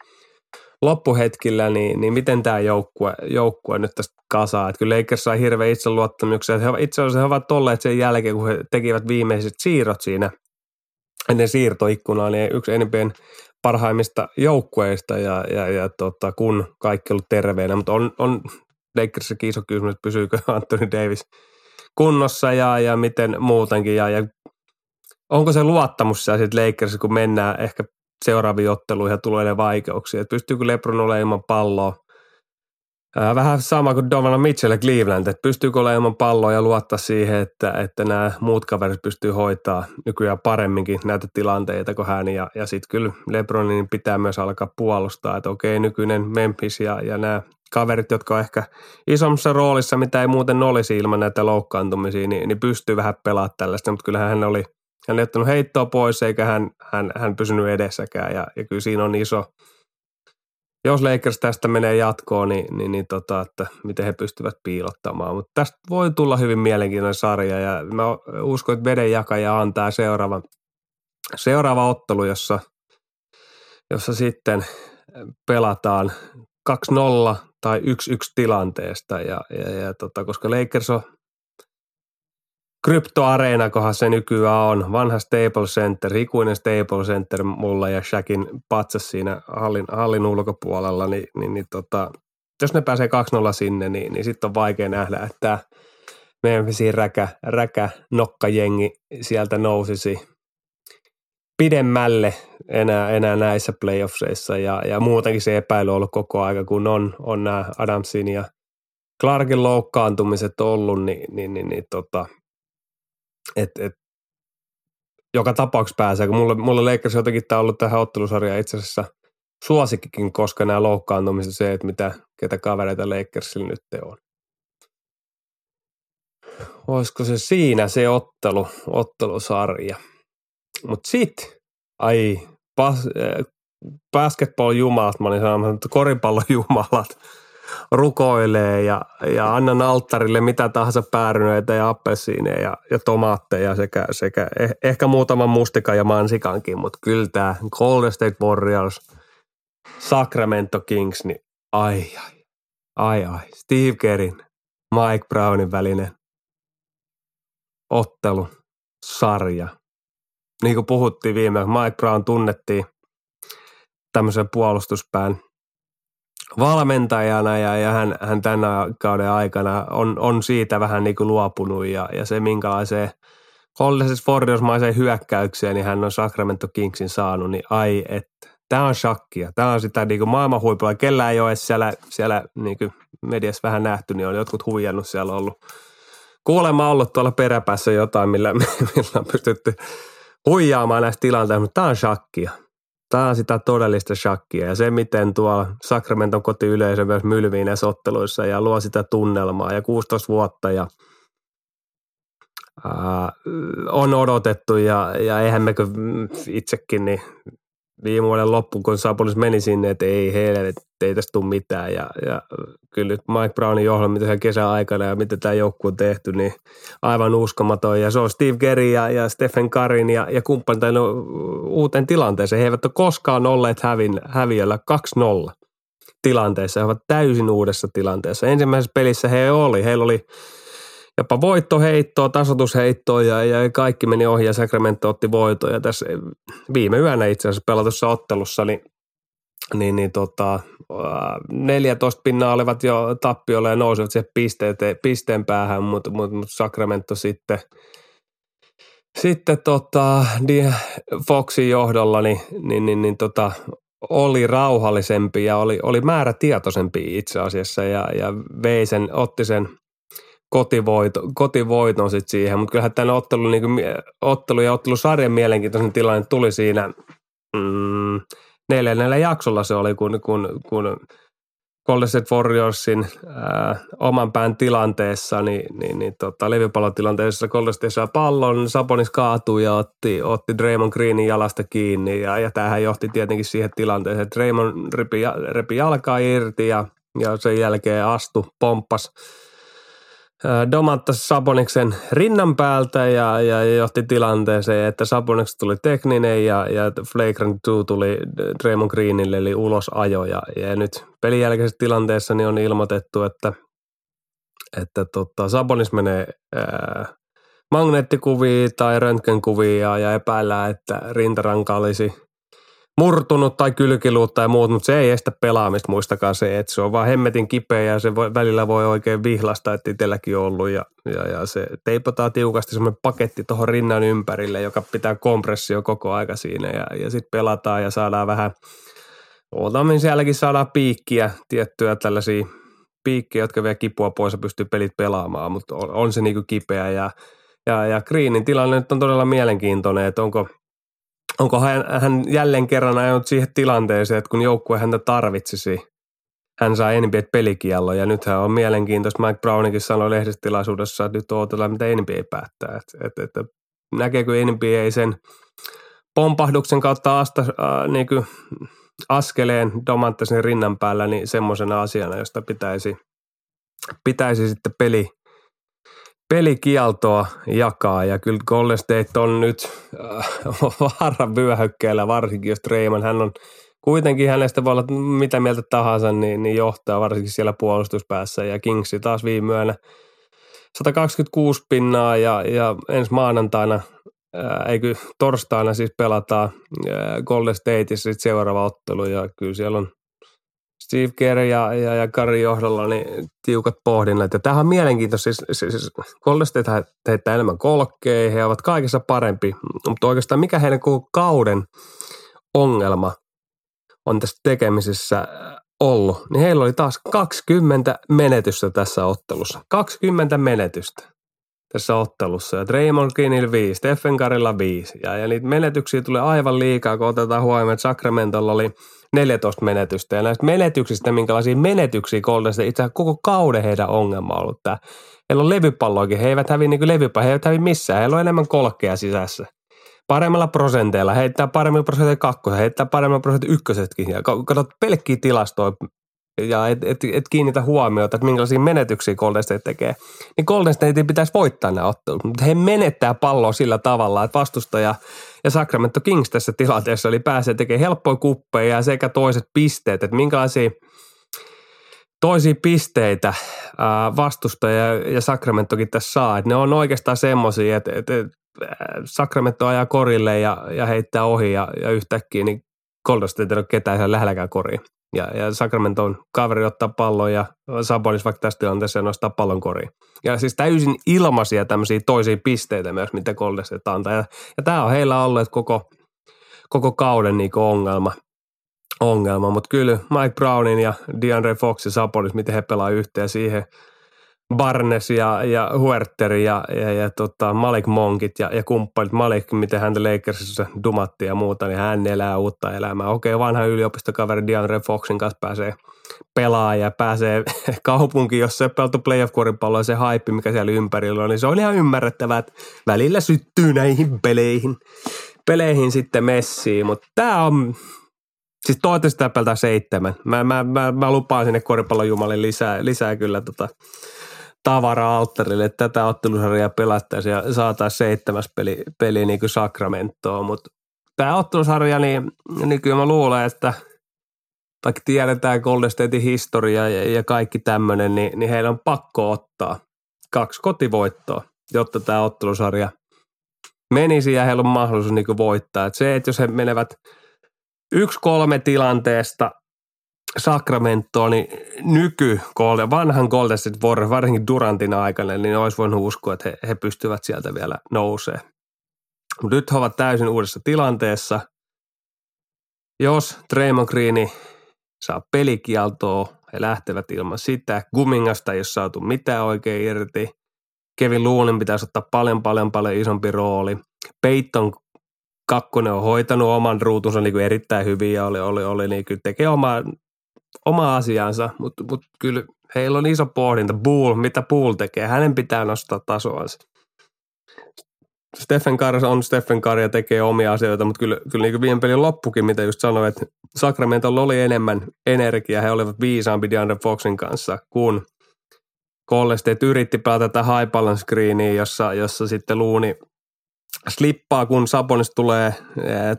loppuhetkillä, niin, niin miten tämä joukkue, joukkue nyt tästä kasaa. Että kyllä Lakers sai hirveän itseluottamuksen. He, itse asiassa he ovat olleet sen jälkeen, kun he tekivät viimeiset siirrot siinä ennen siirtoikkunaa, niin yksi enempien parhaimmista joukkueista ja, ja, ja tota, kun kaikki ollut terveenä, mutta on, on Lakersissakin iso kysymys, että pysyykö Anthony Davis kunnossa ja, ja miten muutenkin ja, ja onko se luottamus siellä sitten Lakersissa, kun mennään ehkä seuraaviin otteluihin ja tulee vaikeuksia, että pystyykö LeBron olemaan ilman palloa. Vähän sama kuin Donovan Mitchell Cleveland, että pystyykö olemaan palloa ja luottaa siihen, että, että nämä muut kaverit pystyy hoitaa nykyään paremminkin näitä tilanteita kuin hän. Ja, ja sitten kyllä Lebronin pitää myös alkaa puolustaa, että okei nykyinen Memphis ja, ja nämä kaverit, jotka on ehkä isommassa roolissa, mitä ei muuten olisi ilman näitä loukkaantumisia, niin, niin pystyy vähän pelaamaan tällaista, mutta kyllähän hän oli, hän ei ottanut heittoa pois eikä hän, hän, hän pysynyt edessäkään ja, ja kyllä siinä on iso, jos Lakers tästä menee jatkoon, niin, niin, niin tota, että miten he pystyvät piilottamaan. Mutta tästä voi tulla hyvin mielenkiintoinen sarja ja mä uskon, että vedenjakaja antaa seuraava, seuraava ottelu, jossa, jossa sitten pelataan 2-0 tai 1-1 tilanteesta ja, ja, ja tota, koska Lakers on kryptoareena, kohan se nykyään on. Vanha Staples Center, ikuinen Staples Center mulla ja Shaqin patsas siinä hallin, hallin ulkopuolella, niin, niin, niin tota, jos ne pääsee 2-0 sinne, niin, niin sitten on vaikea nähdä, että Memphisin räkä, räkä nokkajengi sieltä nousisi pidemmälle enää, enää näissä playoffseissa ja, ja muutenkin se epäily on ollut koko aika, kun on, on nämä Adamsin ja Clarkin loukkaantumiset ollut, niin, niin, niin, niin tota, et, et, joka tapauksessa pääsee, kun mulle, mulle Lakers jotenkin tämä ollut tähän ottelusarjaan itse asiassa suosikkikin, koska nämä loukkaantumiset se, että mitä, ketä kavereita Lakersilla nyt on. Olisiko se siinä se ottelu, ottelusarja. Mutta sitten, ai, bas, äh, basketball-jumalat, mä olin sanomassa, että koripallojumalat rukoilee ja, ja annan alttarille mitä tahansa päärynöitä ja appelsiineja ja, ja tomaatteja sekä, sekä eh, ehkä muutaman mustikan ja mansikankin, mutta kyllä tämä Golden State Warriors, Sacramento Kings, niin ai ai, ai ai, Steve Kerin, Mike Brownin välinen ottelu, sarja. Niin kuin puhuttiin viime, Mike Brown tunnettiin tämmöisen puolustuspään valmentajana ja, ja hän, hän tänä kauden aikana on, on siitä vähän niin kuin luopunut ja, ja se minkälaiseen Hollisessa Warriors-maiseen hyökkäykseen niin hän on Sacramento Kingsin saanut, niin ai että. Tämä on shakkia. Tämä on sitä niin kuin maailman huipulla. Kellä ei ole siellä, siellä niin kuin mediassa vähän nähty, niin on jotkut huijannut siellä ollut. Kuulemma ollut tuolla peräpäässä jotain, millä, millä on pystytty huijaamaan näistä tilanteista, mutta tämä on shakkia. Tämä on sitä todellista shakkia ja se, miten tuo Sacramenton kotiyleisö myös mylvii näissä otteluissa ja luo sitä tunnelmaa ja 16 vuotta ja ää, on odotettu ja, ja eihän mekö itsekin niin viime vuoden loppu, kun Sabonis meni sinne, että ei heille, ei tästä tule mitään. Ja, ja kyllä nyt Mike Brownin johdolla, mitä hän kesän aikana ja mitä tämä joukkue on tehty, niin aivan uskomaton. Ja se on Steve Gary ja, ja Stephen Karin ja, ja kumppanit uuteen tilanteeseen. He eivät ole koskaan olleet hävin, häviöllä 2-0 tilanteessa. He ovat täysin uudessa tilanteessa. Ensimmäisessä pelissä he oli. Heillä oli jopa voittoheittoa, tasotusheittoa ja, ja kaikki meni ohi ja Sacramento otti voitoja. Tässä viime yönä itse asiassa pelatussa ottelussa, niin, niin, niin tota, 14 pinnaa olivat jo tappiolla ja nousivat siihen pisteet, pisteen päähän, mutta, mutta, mutta Sacramento sitten – sitten tota, Foxin johdolla niin, niin, niin, niin tota, oli rauhallisempi ja oli, oli määrätietoisempi itse asiassa ja, ja vei sen, otti sen kotivoito, kotivoiton sit siihen, mutta kyllähän tämän ottelu, niin kuin, ottelu ja ottelusarjan mielenkiintoisen tilanne tuli siinä mm, neljännellä jaksolla se oli, kun, kun, kun Golden State Warriorsin ää, oman pään tilanteessa, niin, niin, niin tota, levipallotilanteessa Golden State saa pallon, Sabonis kaatui ja otti, otti Draymond Greenin jalasta kiinni ja, ja tämähän johti tietenkin siihen tilanteeseen, että Draymond repi, repi jalkaa irti ja, ja sen jälkeen astu, pomppas – Domantas Saboniksen rinnan päältä ja, ja johti tilanteeseen, että Sabonix tuli tekninen ja, ja Flagrant 2 tuli Draymond Greenille eli ulosajo. Ja, ja nyt pelin jälkeisessä tilanteessa niin on ilmoitettu, että, että tota, Sabonis menee ää, magneettikuviin tai röntgenkuviin ja, ja epäillään, että rintaranka olisi murtunut tai kylkiluut tai muut, mutta se ei estä pelaamista, muistakaa se, että se on vaan hemmetin kipeä ja se voi, välillä voi oikein vihlasta, että itselläkin on ollut ja, ja, ja se teipataan tiukasti semmoinen paketti tuohon rinnan ympärille, joka pitää kompressio koko aika siinä ja, ja sitten pelataan ja saadaan vähän, otamme sielläkin saadaan piikkiä, tiettyjä tällaisia piikkiä, jotka vie kipua pois ja pystyy pelit pelaamaan, mutta on, on se niinku kipeä ja, ja, ja Greenin tilanne nyt on todella mielenkiintoinen, että onko – onko hän, hän jälleen kerran ajanut siihen tilanteeseen, että kun joukkue häntä tarvitsisi, hän saa NBA pelikiello ja nythän on mielenkiintoista. Mike Brownikin sanoi lehdistötilaisuudessa, että nyt odotetaan, mitä NBA päättää. Että, että, näkeekö NBA sen pompahduksen kautta asta, äh, niin kuin askeleen Domantasin rinnan päällä niin semmoisena asiana, josta pitäisi, pitäisi sitten peli, pelikieltoa jakaa. Ja kyllä Golden State on nyt äh, vaaran vyöhykkeellä, varsinkin jos Draymond, hän on kuitenkin hänestä voi olla mitä mieltä tahansa, niin, niin johtaa varsinkin siellä puolustuspäässä. Ja Kingsi taas viime yönä 126 pinnaa ja, ja ensi maanantaina ää, eikö torstaina siis pelataan ää, Golden Stateissa sit seuraava ottelu. Ja kyllä siellä on Steve Kerr ja, ja, ja Kari johdolla niin tiukat pohdinnat. Ja tämähän on mielenkiintoista. Siis, siis, siis Golden heittää enemmän kolkkeja, he ovat kaikessa parempi. Mutta oikeastaan mikä heidän koko kauden ongelma on tässä tekemisessä ollut, niin heillä oli taas 20 menetystä tässä ottelussa. 20 menetystä tässä ottelussa. Ja Draymond Greenillä 5, Stephen Karilla 5. Ja, ja niitä menetyksiä tulee aivan liikaa, kun otetaan huomioon, että Sacramentolla oli 14 menetystä. Ja näistä menetyksistä, minkälaisia menetyksiä Golden State, itse asiassa koko kauden heidän ongelma on ollut tämä. Heillä on levypalloakin, he eivät hävi niin levypalloa, he eivät hävi missään, heillä on enemmän kolkkeja sisässä. Paremmalla prosenteilla, heittää paremmilla prosenteilla kakkosen, heittää paremmilla prosenteilla ykkösetkin. Ja katsot pelkkiä tilastoja ja et, et, et kiinnitä huomiota, että minkälaisia menetyksiä Golden State tekee, niin Golden State pitäisi voittaa nämä ottelut. Mutta he menettää palloa sillä tavalla, että vastustaja ja Sacramento Kings tässä tilanteessa oli pääsee tekemään helppoja kuppeja sekä toiset pisteet, että minkälaisia toisia pisteitä vastustaja ja Sacramentokin tässä saa. Että ne on oikeastaan semmoisia, että, että Sacramento ajaa korille ja, ja heittää ohi ja, ja yhtäkkiä niin Golden State ei ole ketään siellä lähelläkään koriin. Ja, ja Sacramenton kaveri ottaa pallon ja Sabonis vaikka tästä tilanteessa nostaa pallon koriin. Ja siis täysin ilmaisia tämmöisiä toisia pisteitä myös, mitä Golden antaa. Ja, ja tämä on heillä ollut koko, koko kauden niin ongelma. ongelma. Mutta kyllä Mike Brownin ja DeAndre Fox ja Sabonis, miten he pelaa yhteen siihen – Barnes ja, ja Huerter ja, ja, ja tota Malik Monkit ja, ja kumppanit. Malik, miten häntä Lakersissa dumatti ja muuta, niin hän elää uutta elämää. Okei, vanha yliopistokaveri DeAndre Foxin kanssa pääsee pelaa ja pääsee kaupunkiin, jossa ei peltu playoff-koripalloa ja se haippi, mikä siellä ympärillä on, niin se on ihan ymmärrettävää, että välillä syttyy näihin peleihin, peleihin sitten messiin, mutta tämä on, siis toivottavasti tämä seitsemän. Mä, mä, mä, mä lupaan sinne koripallon jumalin lisää, lisää kyllä tota, tavara-alttarille, että tätä ottelusarjaa pelattaisiin ja saataisiin seitsemäs peli, peli niin kuin Sacramentoon, mutta tämä ottelusarja, niin, niin kyllä mä luulen, että vaikka tiedetään Golden Statein historia ja, ja kaikki tämmöinen, niin, niin heillä on pakko ottaa kaksi kotivoittoa, jotta tämä ottelusarja menisi ja heillä on mahdollisuus niin voittaa. Et se, että jos he menevät yksi kolme tilanteesta Sacramento, niin nyky vanhan Golden State Warriors, varsinkin Durantin aikana, niin olisi voinut uskoa, että he, he pystyvät sieltä vielä nousee. Mutta nyt he ovat täysin uudessa tilanteessa. Jos Draymond Green saa pelikieltoa, he lähtevät ilman sitä. Gumingasta ei ole saatu mitään oikein irti. Kevin Loonin pitäisi ottaa paljon, paljon, paljon isompi rooli. Peyton kakkonen on hoitanut oman ruutunsa niin kuin erittäin hyvin ja oli, oli, oli niin kuin tekee omaa oma asiansa, mutta, mutta kyllä heillä on iso pohdinta. Bull, mitä Bull tekee? Hänen pitää nostaa tasoansa. Stephen Curry on Stephen Curry ja tekee omia asioita, mutta kyllä, kyllä niin viime pelin loppukin, mitä just sanoin, että Sacramentolla oli enemmän energiaa, he olivat viisaampi DeAndre Foxin kanssa, kun Golden State yritti pelata tätä high balance screeniä, jossa, jossa sitten luuni slippaa, kun Sabonis tulee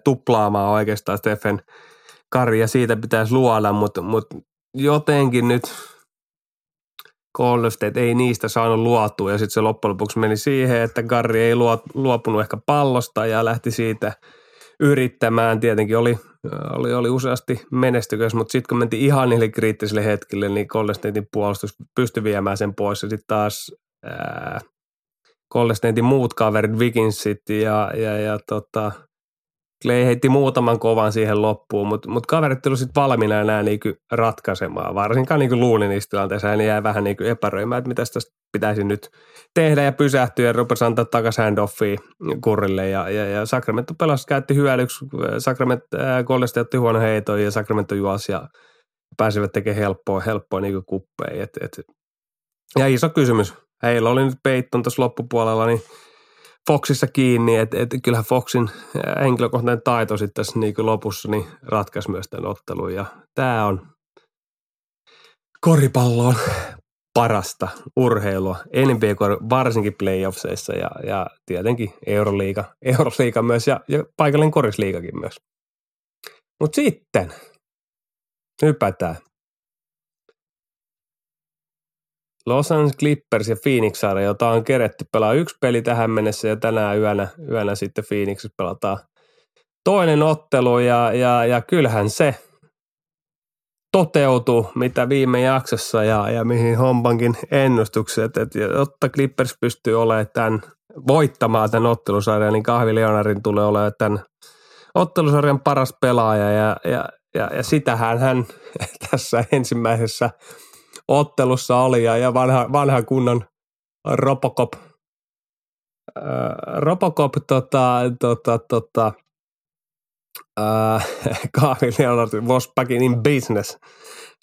tuplaamaan oikeastaan Stephen – Kari ja siitä pitäisi luoda, mutta, mutta jotenkin nyt Golden State ei niistä saanut luotua ja sitten se loppujen lopuksi meni siihen, että Karri ei luopunut ehkä pallosta ja lähti siitä yrittämään. Tietenkin oli, oli, oli useasti menestykäs, mutta sitten kun mentiin ihan niille kriittisille hetkille, niin Golden Statein puolustus pystyi viemään sen pois ja sitten taas ää, Golden muut kaverit, Vikinsit ja, ja, ja tota, Clay heitti muutaman kovan siihen loppuun, mutta mut kaverit tuli sitten valmiina enää niinku ratkaisemaan. Varsinkaan niinku luulin niissä tilanteissa, hän jäi vähän niinku epäröimään, että mitä tästä pitäisi nyt tehdä ja pysähtyä ja rupesi antaa takaisin handoffia kurrille. Ja, ja, ja Sacramento pelasi, käytti hyödyksi, Sacramento äh, Goldeste otti huono heiton ja Sacramento juosi ja pääsivät tekemään helppoa, helppoa niinku kuppeja. Et, et. Ja iso kysymys, heillä oli nyt Peyton tuossa loppupuolella, niin – Foxissa kiinni, että et kyllähän Foxin henkilökohtainen taito sitten tässä niin lopussa niin ratkaisi myös tämän ottelun. Ja tämä on koripalloon parasta urheilua, NBA varsinkin playoffseissa ja, ja tietenkin Euroliiga, Euroliiga myös ja, ja paikallinen korisliigakin myös. Mutta sitten hypätään Los Angeles Clippers ja Phoenix sarja, jota on keretty pelaa yksi peli tähän mennessä ja tänään yönä, yönä sitten Phoenix pelataan toinen ottelu ja, ja, ja kyllähän se toteutui, mitä viime jaksossa ja, ja mihin hompankin ennustukset, että jotta Clippers pystyy olemaan tämän, voittamaan tämän ottelusarjan, niin Kahvi Leonarin tulee olemaan tämän ottelusarjan paras pelaaja ja, ja, ja, ja sitähän hän tässä ensimmäisessä ottelussa oli ja, ja vanha, vanha kunnon Robocop, äh, Robocop tota, tota, tota, äh, Leonard was back in business,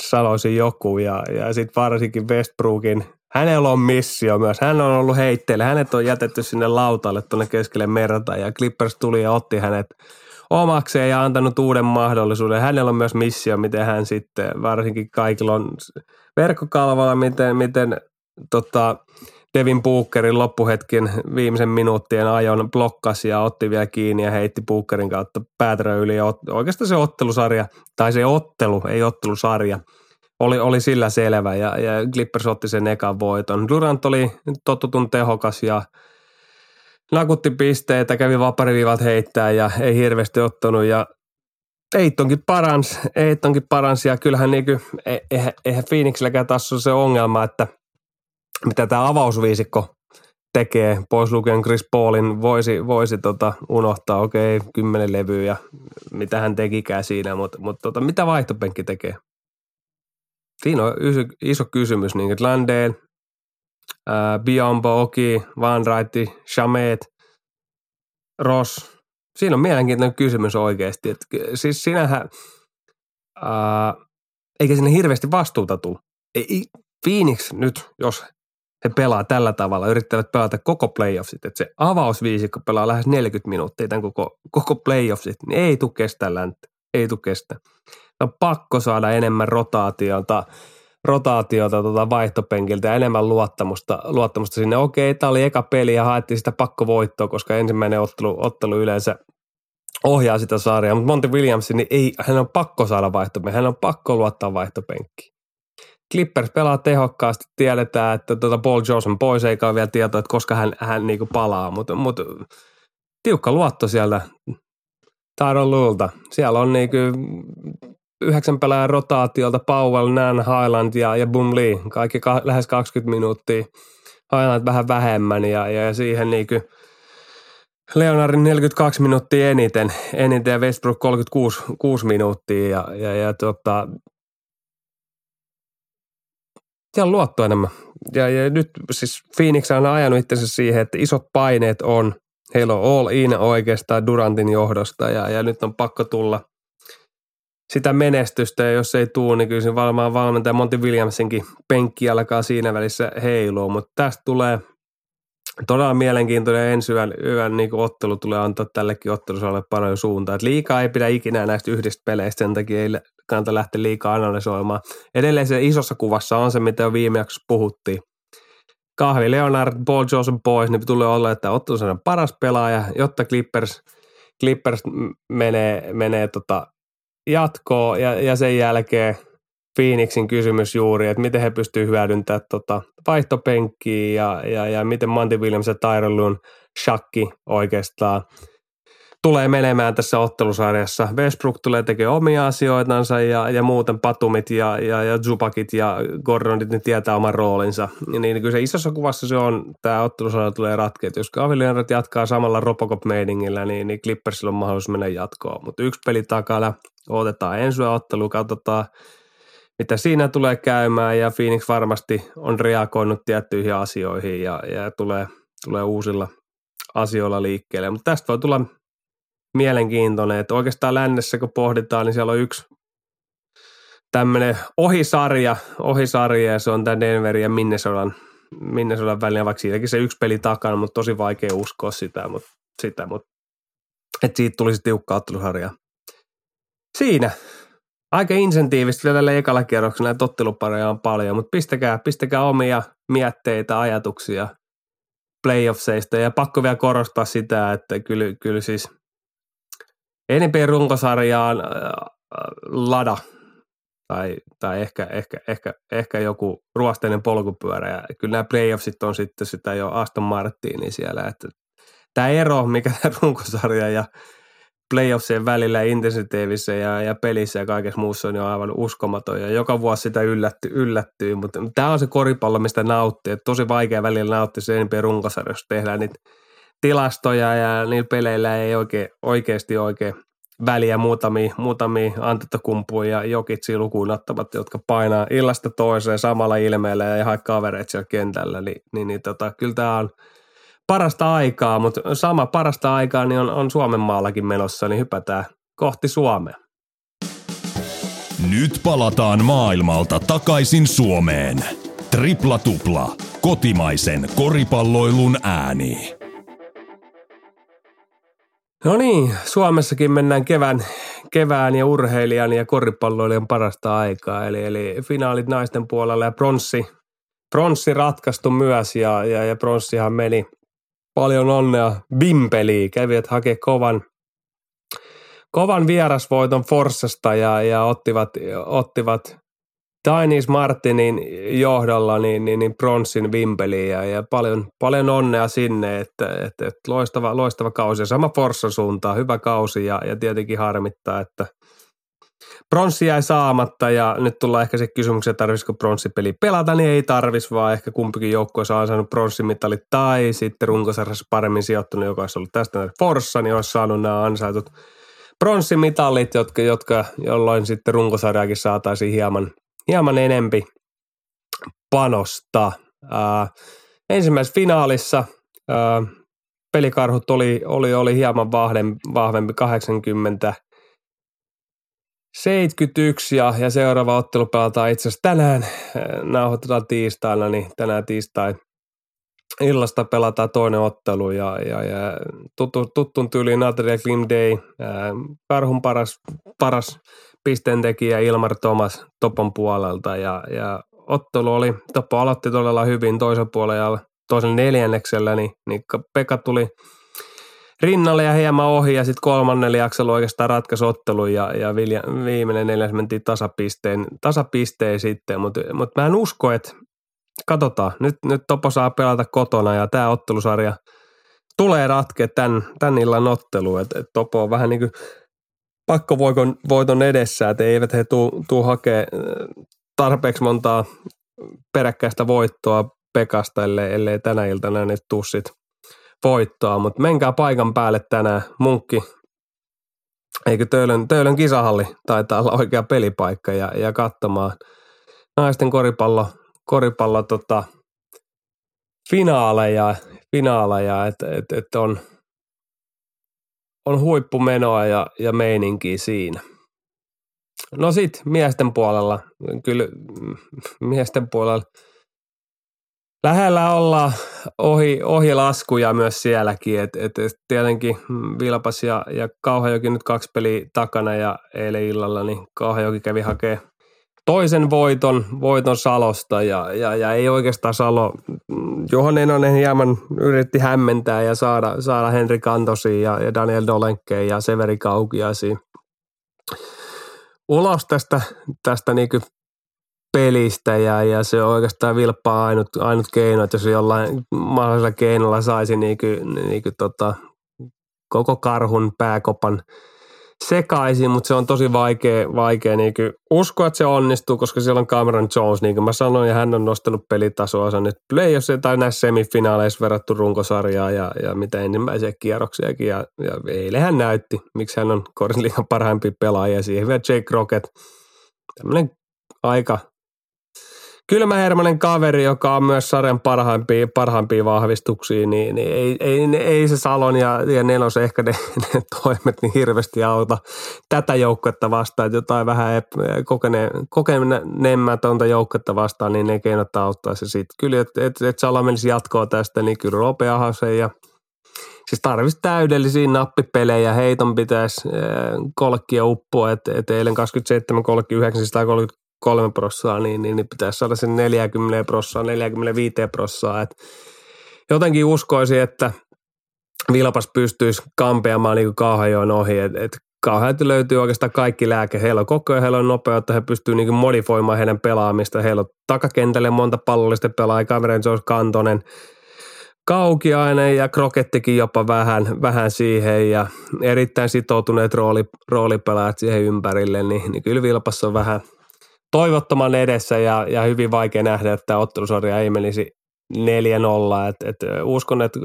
sanoisin joku. Ja, ja sitten varsinkin Westbrookin, hänellä on missio myös. Hän on ollut heitteillä. Hänet on jätetty sinne lautalle tuonne keskelle merta ja Clippers tuli ja otti hänet omakseen ja antanut uuden mahdollisuuden. Hänellä on myös missio, miten hän sitten, varsinkin kaikilla on verkkokalvoilla, miten, miten tota, Devin Bookerin loppuhetken viimeisen minuuttien ajon blokkasi ja otti vielä kiinni ja heitti Bookerin kautta päätärä yli. Ja oikeastaan se ottelusarja, tai se ottelu, ei ottelusarja, oli, oli sillä selvä ja, ja Clippers otti sen ekan voiton. Durant oli totutun tehokas ja nakutti pisteitä, kävi vapariviivat heittää ja ei hirveästi ottanut ja Eittonkin parans, Eittonkin parans ja kyllähän niinku, e, eihän, eihän Phoenixilläkään taas ole se ongelma, että – mitä tämä avausviisikko tekee, pois lukien Chris Paulin, voisi, voisi tota unohtaa, okei, okay, kymmenen levyä ja mitä hän tekikään siinä, mutta, mutta tota, mitä vaihtopenkki tekee? Siinä on iso, iso kysymys, niin että Landale, Biombo, Oki, Van Wright, Shamet, Ross. Siinä on mielenkiintoinen kysymys oikeasti. Että, siis sinähän, ää, eikä sinne hirveästi vastuuta tule. Ei, Phoenix nyt, jos he pelaa tällä tavalla, yrittävät pelata koko playoffsit, että se avausviisikko pelaa lähes 40 minuuttia tämän koko, koko playoffsit, niin ei tule kestä länttä, ei tule kestä. On pakko saada enemmän rotaatiota, rotaatiota tuota vaihtopenkiltä ja enemmän luottamusta, luottamusta sinne. Okei, tämä oli eka peli ja haettiin sitä pakkovoittoa, koska ensimmäinen ottelu, ottelu yleensä ohjaa sitä sarjaa, mutta Monty Williams, niin ei, hän on pakko saada vaihtopenkki, hän on pakko luottaa vaihtopenkkiin. Clippers pelaa tehokkaasti, tiedetään, että tuota Paul Johnson pois, eikä ole vielä tietoa, että koska hän, hän niinku palaa, mutta, mutta tiukka luotto siellä Tyron Lulta. Siellä on niinku yhdeksän pelaajan rotaatiolta Powell, Nan, Highland ja, ja Lee. Kaikki ka, lähes 20 minuuttia. Highland vähän vähemmän ja, ja siihen niinku Leonardin 42 minuuttia eniten, eniten ja Westbrook 36 6 minuuttia ja, ja, ja tota, on luotto enemmän. Ja, ja nyt siis Phoenix on ajanut itsensä siihen, että isot paineet on. Heillä on all in oikeastaan Durantin johdosta ja, ja nyt on pakko tulla sitä menestystä ja jos ei tuu, niin kyllä varmaan valmentaja Monty Williamsinkin penkki alkaa siinä välissä heilua, mutta tästä tulee todella mielenkiintoinen ensi yön, yön niin ottelu tulee antaa tällekin ottelusalle paljon suuntaan. Et liikaa ei pidä ikinä näistä yhdistä peleistä, sen takia ei kannata lähteä liikaa analysoimaan. Edelleen se isossa kuvassa on se, mitä jo viime jaksossa puhuttiin. Kahvi Leonard, Paul Johnson pois, niin tulee olla, että ottelusarjan paras pelaaja, jotta Clippers, Clippers menee, menee tota jatkoon ja, ja sen jälkeen Phoenixin kysymys juuri, että miten he pystyvät hyödyntämään tota vaihtopenkkiä ja, ja, ja miten Monty Williams ja Tyron Lune shakki oikeastaan tulee menemään tässä ottelusarjassa. Westbrook tulee tekemään omia asioitansa ja, ja muuten Patumit ja, ja, ja Zubakit ja Gordonit ne tietää oman roolinsa. Ja niin kyllä se isossa kuvassa se on, tämä ottelusarja tulee ratkeet. Jos Kavaliarat jatkaa samalla Robocop-meiningillä, niin, niin Clippersilla on mahdollisuus mennä jatkoon. Mutta yksi peli takana, otetaan ensi ottelu, katsotaan mitä siinä tulee käymään ja Phoenix varmasti on reagoinut tiettyihin asioihin ja, ja tulee, tulee uusilla asioilla liikkeelle. Mutta tästä voi tulla mielenkiintoinen, että oikeastaan lännessä kun pohditaan, niin siellä on yksi tämmöinen ohisarja, ohisarja ja se on tämä Denver ja Minnesotan, Minnesotan välillä, vaikka siitäkin se yksi peli takana, mutta tosi vaikea uskoa sitä, mutta, sitä, mutta että siitä tulisi tiukka ottelusarja. Siinä. Aika insentiivistä vielä tällä ekalla kierroksella, näitä ottelupareja on paljon, mutta pistäkää, pistäkää omia mietteitä, ajatuksia playoffseista ja pakko vielä korostaa sitä, että kyllä, kyllä siis – NBAn runkosarjaan äh, lada tai, tai ehkä, ehkä, ehkä, ehkä joku ruosteinen polkupyörä. Ja kyllä nämä playoffsit on sitten sitä jo Aston Martinin siellä. Että tämä ero, mikä tämä runkosarja ja playoffsien välillä intensitiivissä ja, ja pelissä ja kaikessa muussa on jo aivan uskomaton ja joka vuosi sitä yllätty, yllättyy, mutta tämä on se koripallo, mistä nauttii, että tosi vaikea välillä nauttia se NBA runkosarjassa tehdään niitä tilastoja ja niillä peleillä ei oikein, oikeasti oikein väliä muutamia, muutamia Antetokumpuja ja Jokitsia lukuun ottamatta, jotka painaa illasta toiseen samalla ilmeellä ja ihan kavereet siellä kentällä, niin, niin, niin tota, kyllä tämä on parasta aikaa, mutta sama parasta aikaa niin on, on Suomen maallakin menossa, niin hypätään kohti Suomea. Nyt palataan maailmalta takaisin Suomeen. Tripla tupla, kotimaisen koripalloilun ääni. No niin, Suomessakin mennään kevään, kevään ja urheilijan ja koripalloilijan parasta aikaa. Eli, eli finaalit naisten puolella ja pronssi, pronssi ratkaistu myös ja, ja, ja pronssihan meni paljon onnea Bimpeliin. Kävivät hakea kovan, kovan vierasvoiton Forssasta ja, ja ottivat, ottivat Tainis Martinin johdolla niin, niin, niin pronssin vimpeliin ja, ja paljon, paljon onnea sinne, että, että, että loistava, loistava kausi. Sama Forssan suuntaan, hyvä kausi ja, ja tietenkin harmittaa, että pronssi jäi saamatta ja nyt tullaan ehkä se kysymys, että tarvitsisiko pronssipeli pelata, niin ei tarvis, vaan ehkä kumpikin joukkue on saanut pronssimitalit tai sitten runkosarjassa paremmin sijoittunut, joka olisi ollut tästä Forssa, niin olisi saanut nämä ansaitut pronssimitalit, jotka, jotka, jolloin sitten runkosarjaakin saataisiin hieman, hieman enempi panosta. Ää, ensimmäisessä finaalissa ää, pelikarhut oli, oli, oli hieman vahvempi, vahvempi 80 71 ja, ja seuraava ottelu pelataan itse asiassa tänään, nauhoitetaan tiistaina, niin tänään tiistai illasta pelataan toinen ottelu ja, ja, ja tuttu, tuttun tyyliin Natalia Klim Day, karhun paras, paras pisteentekijä Ilmar Thomas Topon puolelta ja, ja ottelu oli, Topo aloitti todella hyvin toisen puolella toisen neljänneksellä, niin, niin Pekka tuli rinnalle ja hieman ohi ja sitten kolmannen jaksolla oikeastaan ratkaisi ottelu ja, ja Vilja, viimeinen neljäs mentiin tasapisteen, tasapisteen sitten, mutta mut mä en usko, että katsotaan, nyt, nyt Topo saa pelata kotona ja tämä ottelusarja tulee ratkea tämän, tämän illan ottelu, että et Topo on vähän niin kuin pakkovoiton voiton edessä, että eivät he tuu, tuu hakea tarpeeksi montaa peräkkäistä voittoa Pekasta, ellei, ellei tänä iltana ne tuu sit voittoa, mutta menkää paikan päälle tänään, munkki, eikö Töölön, Töölön kisahalli taitaa olla oikea pelipaikka ja, ja katsomaan naisten koripallo, koripallo tota, finaaleja, finaaleja että et, et on, on huippumenoa ja, ja meininkiä siinä. No sit miesten puolella, kyllä miesten puolella – lähellä olla ohi, ohi laskuja myös sielläkin. Et, et, et tietenkin Vilpas ja, ja Kauhajoki nyt kaksi peliä takana ja eilen illalla, niin Kauhajoki kävi hakee toisen voiton, voiton Salosta ja, ja, ja ei oikeastaan Salo, Johan Enonen hieman yritti hämmentää ja saada, saada Henri Kantosi ja, ja Daniel Dolenke ja Severi Kaukiasi ulos tästä, tästä niin pelistä ja, ja se on oikeastaan vilppaa ainut, ainut keino, että jos jollain mahdollisella keinolla saisi niin kuin, niin kuin tota, koko karhun pääkopan sekaisin, mutta se on tosi vaikea, vaikea niin kuin uskoa, että se onnistuu, koska siellä on Cameron Jones, niin kuin mä sanoin, ja hän on nostanut pelitasoa nyt playoffs tai näissä semifinaaleissa verrattu runkosarjaa ja, ja mitä ensimmäisiä kierroksiakin, ja, ja eilen hän näytti, miksi hän on korisliikan parhaimpia pelaajia, siihen vielä Jake Rocket, tämmöinen aika kylmähermonen kaveri, joka on myös sarjan parhaimpia, parhaimpia vahvistuksia, niin, niin ei, ei, ei, se Salon ja, ja nelos ehkä ne, ne, toimet niin hirveästi auta tätä joukkuetta vastaan. Että jotain vähän kokene, kokeneemmätöntä joukkuetta vastaan, niin ne keinot auttaa se sitten. Kyllä, että et, et Salon menisi jatkoa tästä, niin kyllä Ropeahan se ja Siis tarvitsisi täydellisiä nappipelejä, heiton pitäisi kolkkia uppoa, että et eilen 27 39, 3 prossaa, niin, niin, niin pitäisi saada sen 40 prossaa, 45 prossaa. Et jotenkin uskoisin, että Vilpas pystyisi kampeamaan niin Kauhajoen ohi. Et, et Kauhajoelta löytyy oikeastaan kaikki lääke. Heillä on koko ajan, heillä on nopeutta, he pystyvät niin modifoimaan heidän pelaamista. Heillä on takakentälle monta pallollista pelaajaa, Cameron Jones Kantonen, Kaukiainen ja Krokettikin jopa vähän, vähän siihen ja erittäin sitoutuneet rooli, roolipelaajat siihen ympärille, niin, niin kyllä Vilpassa on vähän – toivottoman edessä ja, ja hyvin vaikea nähdä, että ottelusarja ei menisi 4-0. Et, et, uskon, että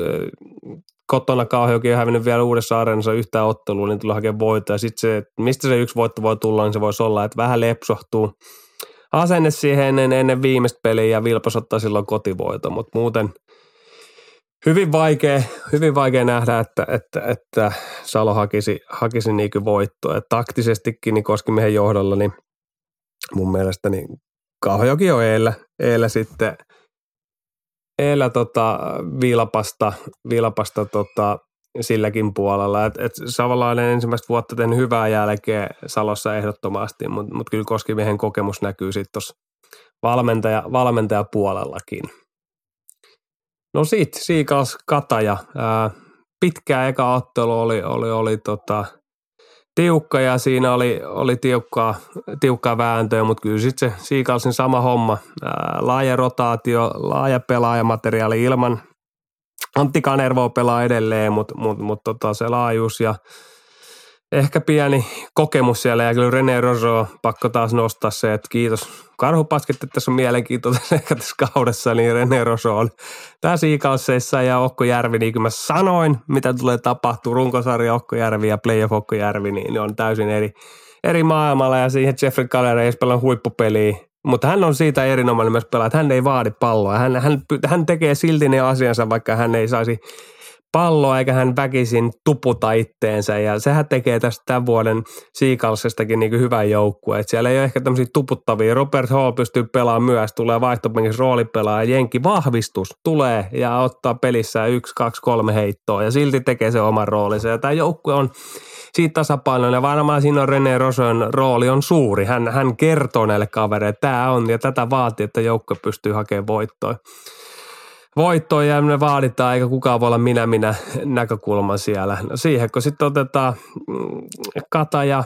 kotona Kauhajoki on hävinnyt vielä uudessa areenassa yhtään ottelua, niin tulee hakemaan voittoa. Ja sitten se, mistä se yksi voitto voi tulla, niin se voisi olla, että vähän lepsohtuu asenne siihen ennen, ennen viimeistä peliä ja Vilpas ottaa silloin kotivoito, mutta muuten hyvin vaikea, hyvin vaikea nähdä, että, että, että Salo hakisi, hakisi niin voittoa. Et taktisestikin niin Koskimiehen johdolla, niin mun mielestä niin Kauhajoki on eellä, eellä sitten eellä tota Vilpasta, Vilpasta tota, silläkin puolella. Et, et Savolainen ensimmäistä vuotta tehnyt hyvää jälkeä Salossa ehdottomasti, mutta mut kyllä Koskimiehen kokemus näkyy sitten tuossa valmentaja, valmentajapuolellakin. No sit, Siikals Kataja. Ää, pitkä eka ottelu oli, oli, oli tota, tiukka ja siinä oli, oli tiukkaa, tiukkaa vääntöä, mutta kyllä sitten se Siikalsin sama homma. Laaja rotaatio, laaja pelaajamateriaali ilman Antti Kanervo pelaa edelleen, mutta mut, mut, tota, se laajuus ja ehkä pieni kokemus siellä ja kyllä René Roso pakko taas nostaa se, että kiitos. Karhupasket, että tässä on mielenkiintoista ehkä tässä kaudessa, niin René Roso on tässä iikausseissa ja Okko Järvi, niin kuin mä sanoin, mitä tulee tapahtua, runkosarja Okko Järvi ja playoff Okko Järvi, niin ne on täysin eri, eri maailmalla ja siihen Jeffrey Kaller ei pelaa huippupeliä, mutta hän on siitä erinomainen myös pelaa, että hän ei vaadi palloa. Hän, hän, hän tekee silti ne asiansa, vaikka hän ei saisi palloa eikä hän väkisin tuputa itteensä ja sehän tekee tästä tämän vuoden Siikalsestakin niin hyvän joukkueen. Siellä ei ole ehkä tämmöisiä tuputtavia. Robert Hall pystyy pelaamaan myös, tulee vaihtopenkiksi roolipelaaja, Jenki vahvistus tulee ja ottaa pelissä yksi, kaksi, kolme heittoa ja silti tekee se oman roolinsa. Ja tämä joukkue on siitä tasapainoinen. Varmaan siinä on René Roson rooli on suuri. Hän, hän kertoo näille kavereille, että tämä on ja tätä vaatii, että joukkue pystyy hakemaan voittoa voittoon ja me vaaditaan, eikä kukaan voi olla minä minä näkökulma siellä. No siihen, kun sitten otetaan mm, Kata ja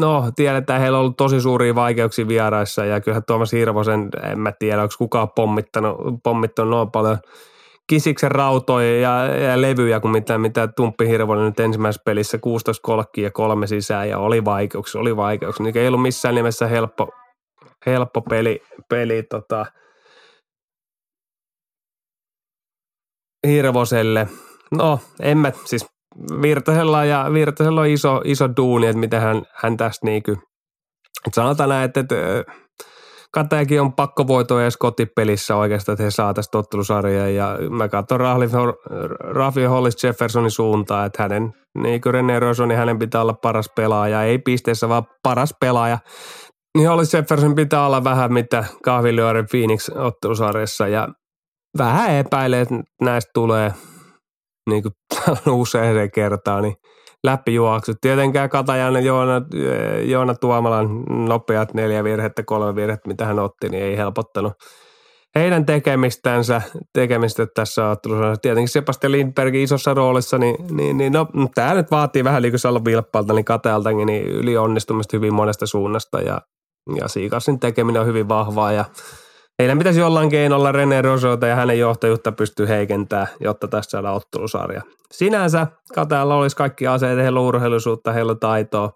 No, tiedetään, heillä on ollut tosi suuria vaikeuksia vieraissa ja kyllähän Tuomas Hirvosen, en mä tiedä, onko kukaan pommittanut, pommittanut noin paljon kisiksen rautoja ja, ja levyjä kuin mitä, mitä Tumppi Hirvonen nyt ensimmäisessä pelissä 16 kolkkia ja kolme sisään ja oli vaikeuksia, oli vaikeuksia. Niin ei ollut missään nimessä helppo, helppo peli, peli tota, Hirvoselle. No, en mä, siis Virtasella ja Virtasella on iso, iso duuni, että miten hän, hän tästä niinku, että sanotaan näin, että, että Katajakin on pakkovoito edes kotipelissä oikeastaan, että he saa tästä tottelusarjaa ja mä katson Rafi Hollis Jeffersonin suuntaan, että hänen, niin kuin René Roson, niin hänen pitää olla paras pelaaja, ei pisteessä, vaan paras pelaaja. Niin Hollis Jefferson pitää olla vähän mitä kahvilyören Phoenix ottelusarjassa ja vähän epäilee, että näistä tulee niin kuin usein kertaa, niin läpijuoksut. Tietenkään Katajan Joona, Joona Tuomalan nopeat neljä virhettä, kolme virhettä, mitä hän otti, niin ei helpottanut heidän tekemistänsä, tekemistä tässä ottelussa. Tietenkin Sebastian Lindbergin isossa roolissa, niin, niin, niin no, tämä nyt vaatii vähän liikusalla vilppalta, niin Katealtakin niin yli onnistumista hyvin monesta suunnasta ja, ja Siikasin tekeminen on hyvin vahvaa ja Heidän pitäisi jollain keinolla René Rosota ja hänen johtajuutta pystyy heikentämään, jotta tässä saadaan ottelusarja. Sinänsä Katealla olisi kaikki aseet, heillä on urheiluisuutta, heillä on taitoa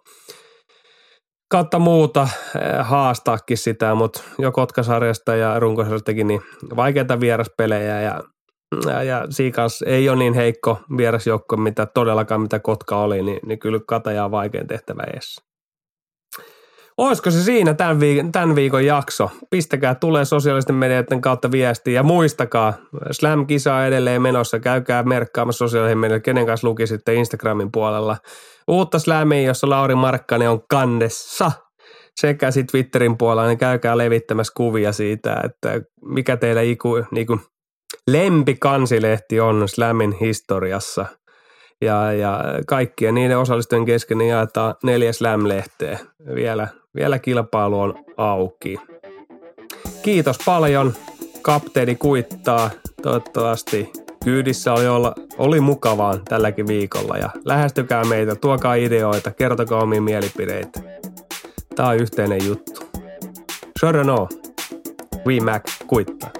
kautta muuta eh, haastaakin sitä, mutta jo Kotkasarjasta ja runkosarjastakin niin vaikeita vieraspelejä ja, ja, ja Siikas ei ole niin heikko vierasjoukko, mitä todellakaan mitä Kotka oli, niin, niin kyllä Kataja on vaikein tehtävä edessä. Olisiko se siinä tämän viikon, tämän viikon jakso? Pistäkää tulee sosiaalisten medioiden kautta viestiä ja muistakaa, Slam-kisa on edelleen menossa. Käykää merkkaamassa sosiaalisen medioiden, kenen kanssa luki sitten Instagramin puolella. Uutta Slamia, jossa Lauri Markkanen on kannessa sekä sitten Twitterin puolella, niin käykää levittämässä kuvia siitä, että mikä teillä iku, niinku, lempikansilehti on Slamin historiassa – ja, ja kaikkien niiden osallistujien kesken niin jaetaan neljä slam-lehteä. Vielä, vielä kilpailu on auki. Kiitos paljon. Kapteeni kuittaa. Toivottavasti kyydissä oli, olla, oli mukavaa tälläkin viikolla ja lähestykää meitä, tuokaa ideoita, kertokaa omia mielipideitä. Tämä on yhteinen juttu. Sure no. We Mac kuittaa.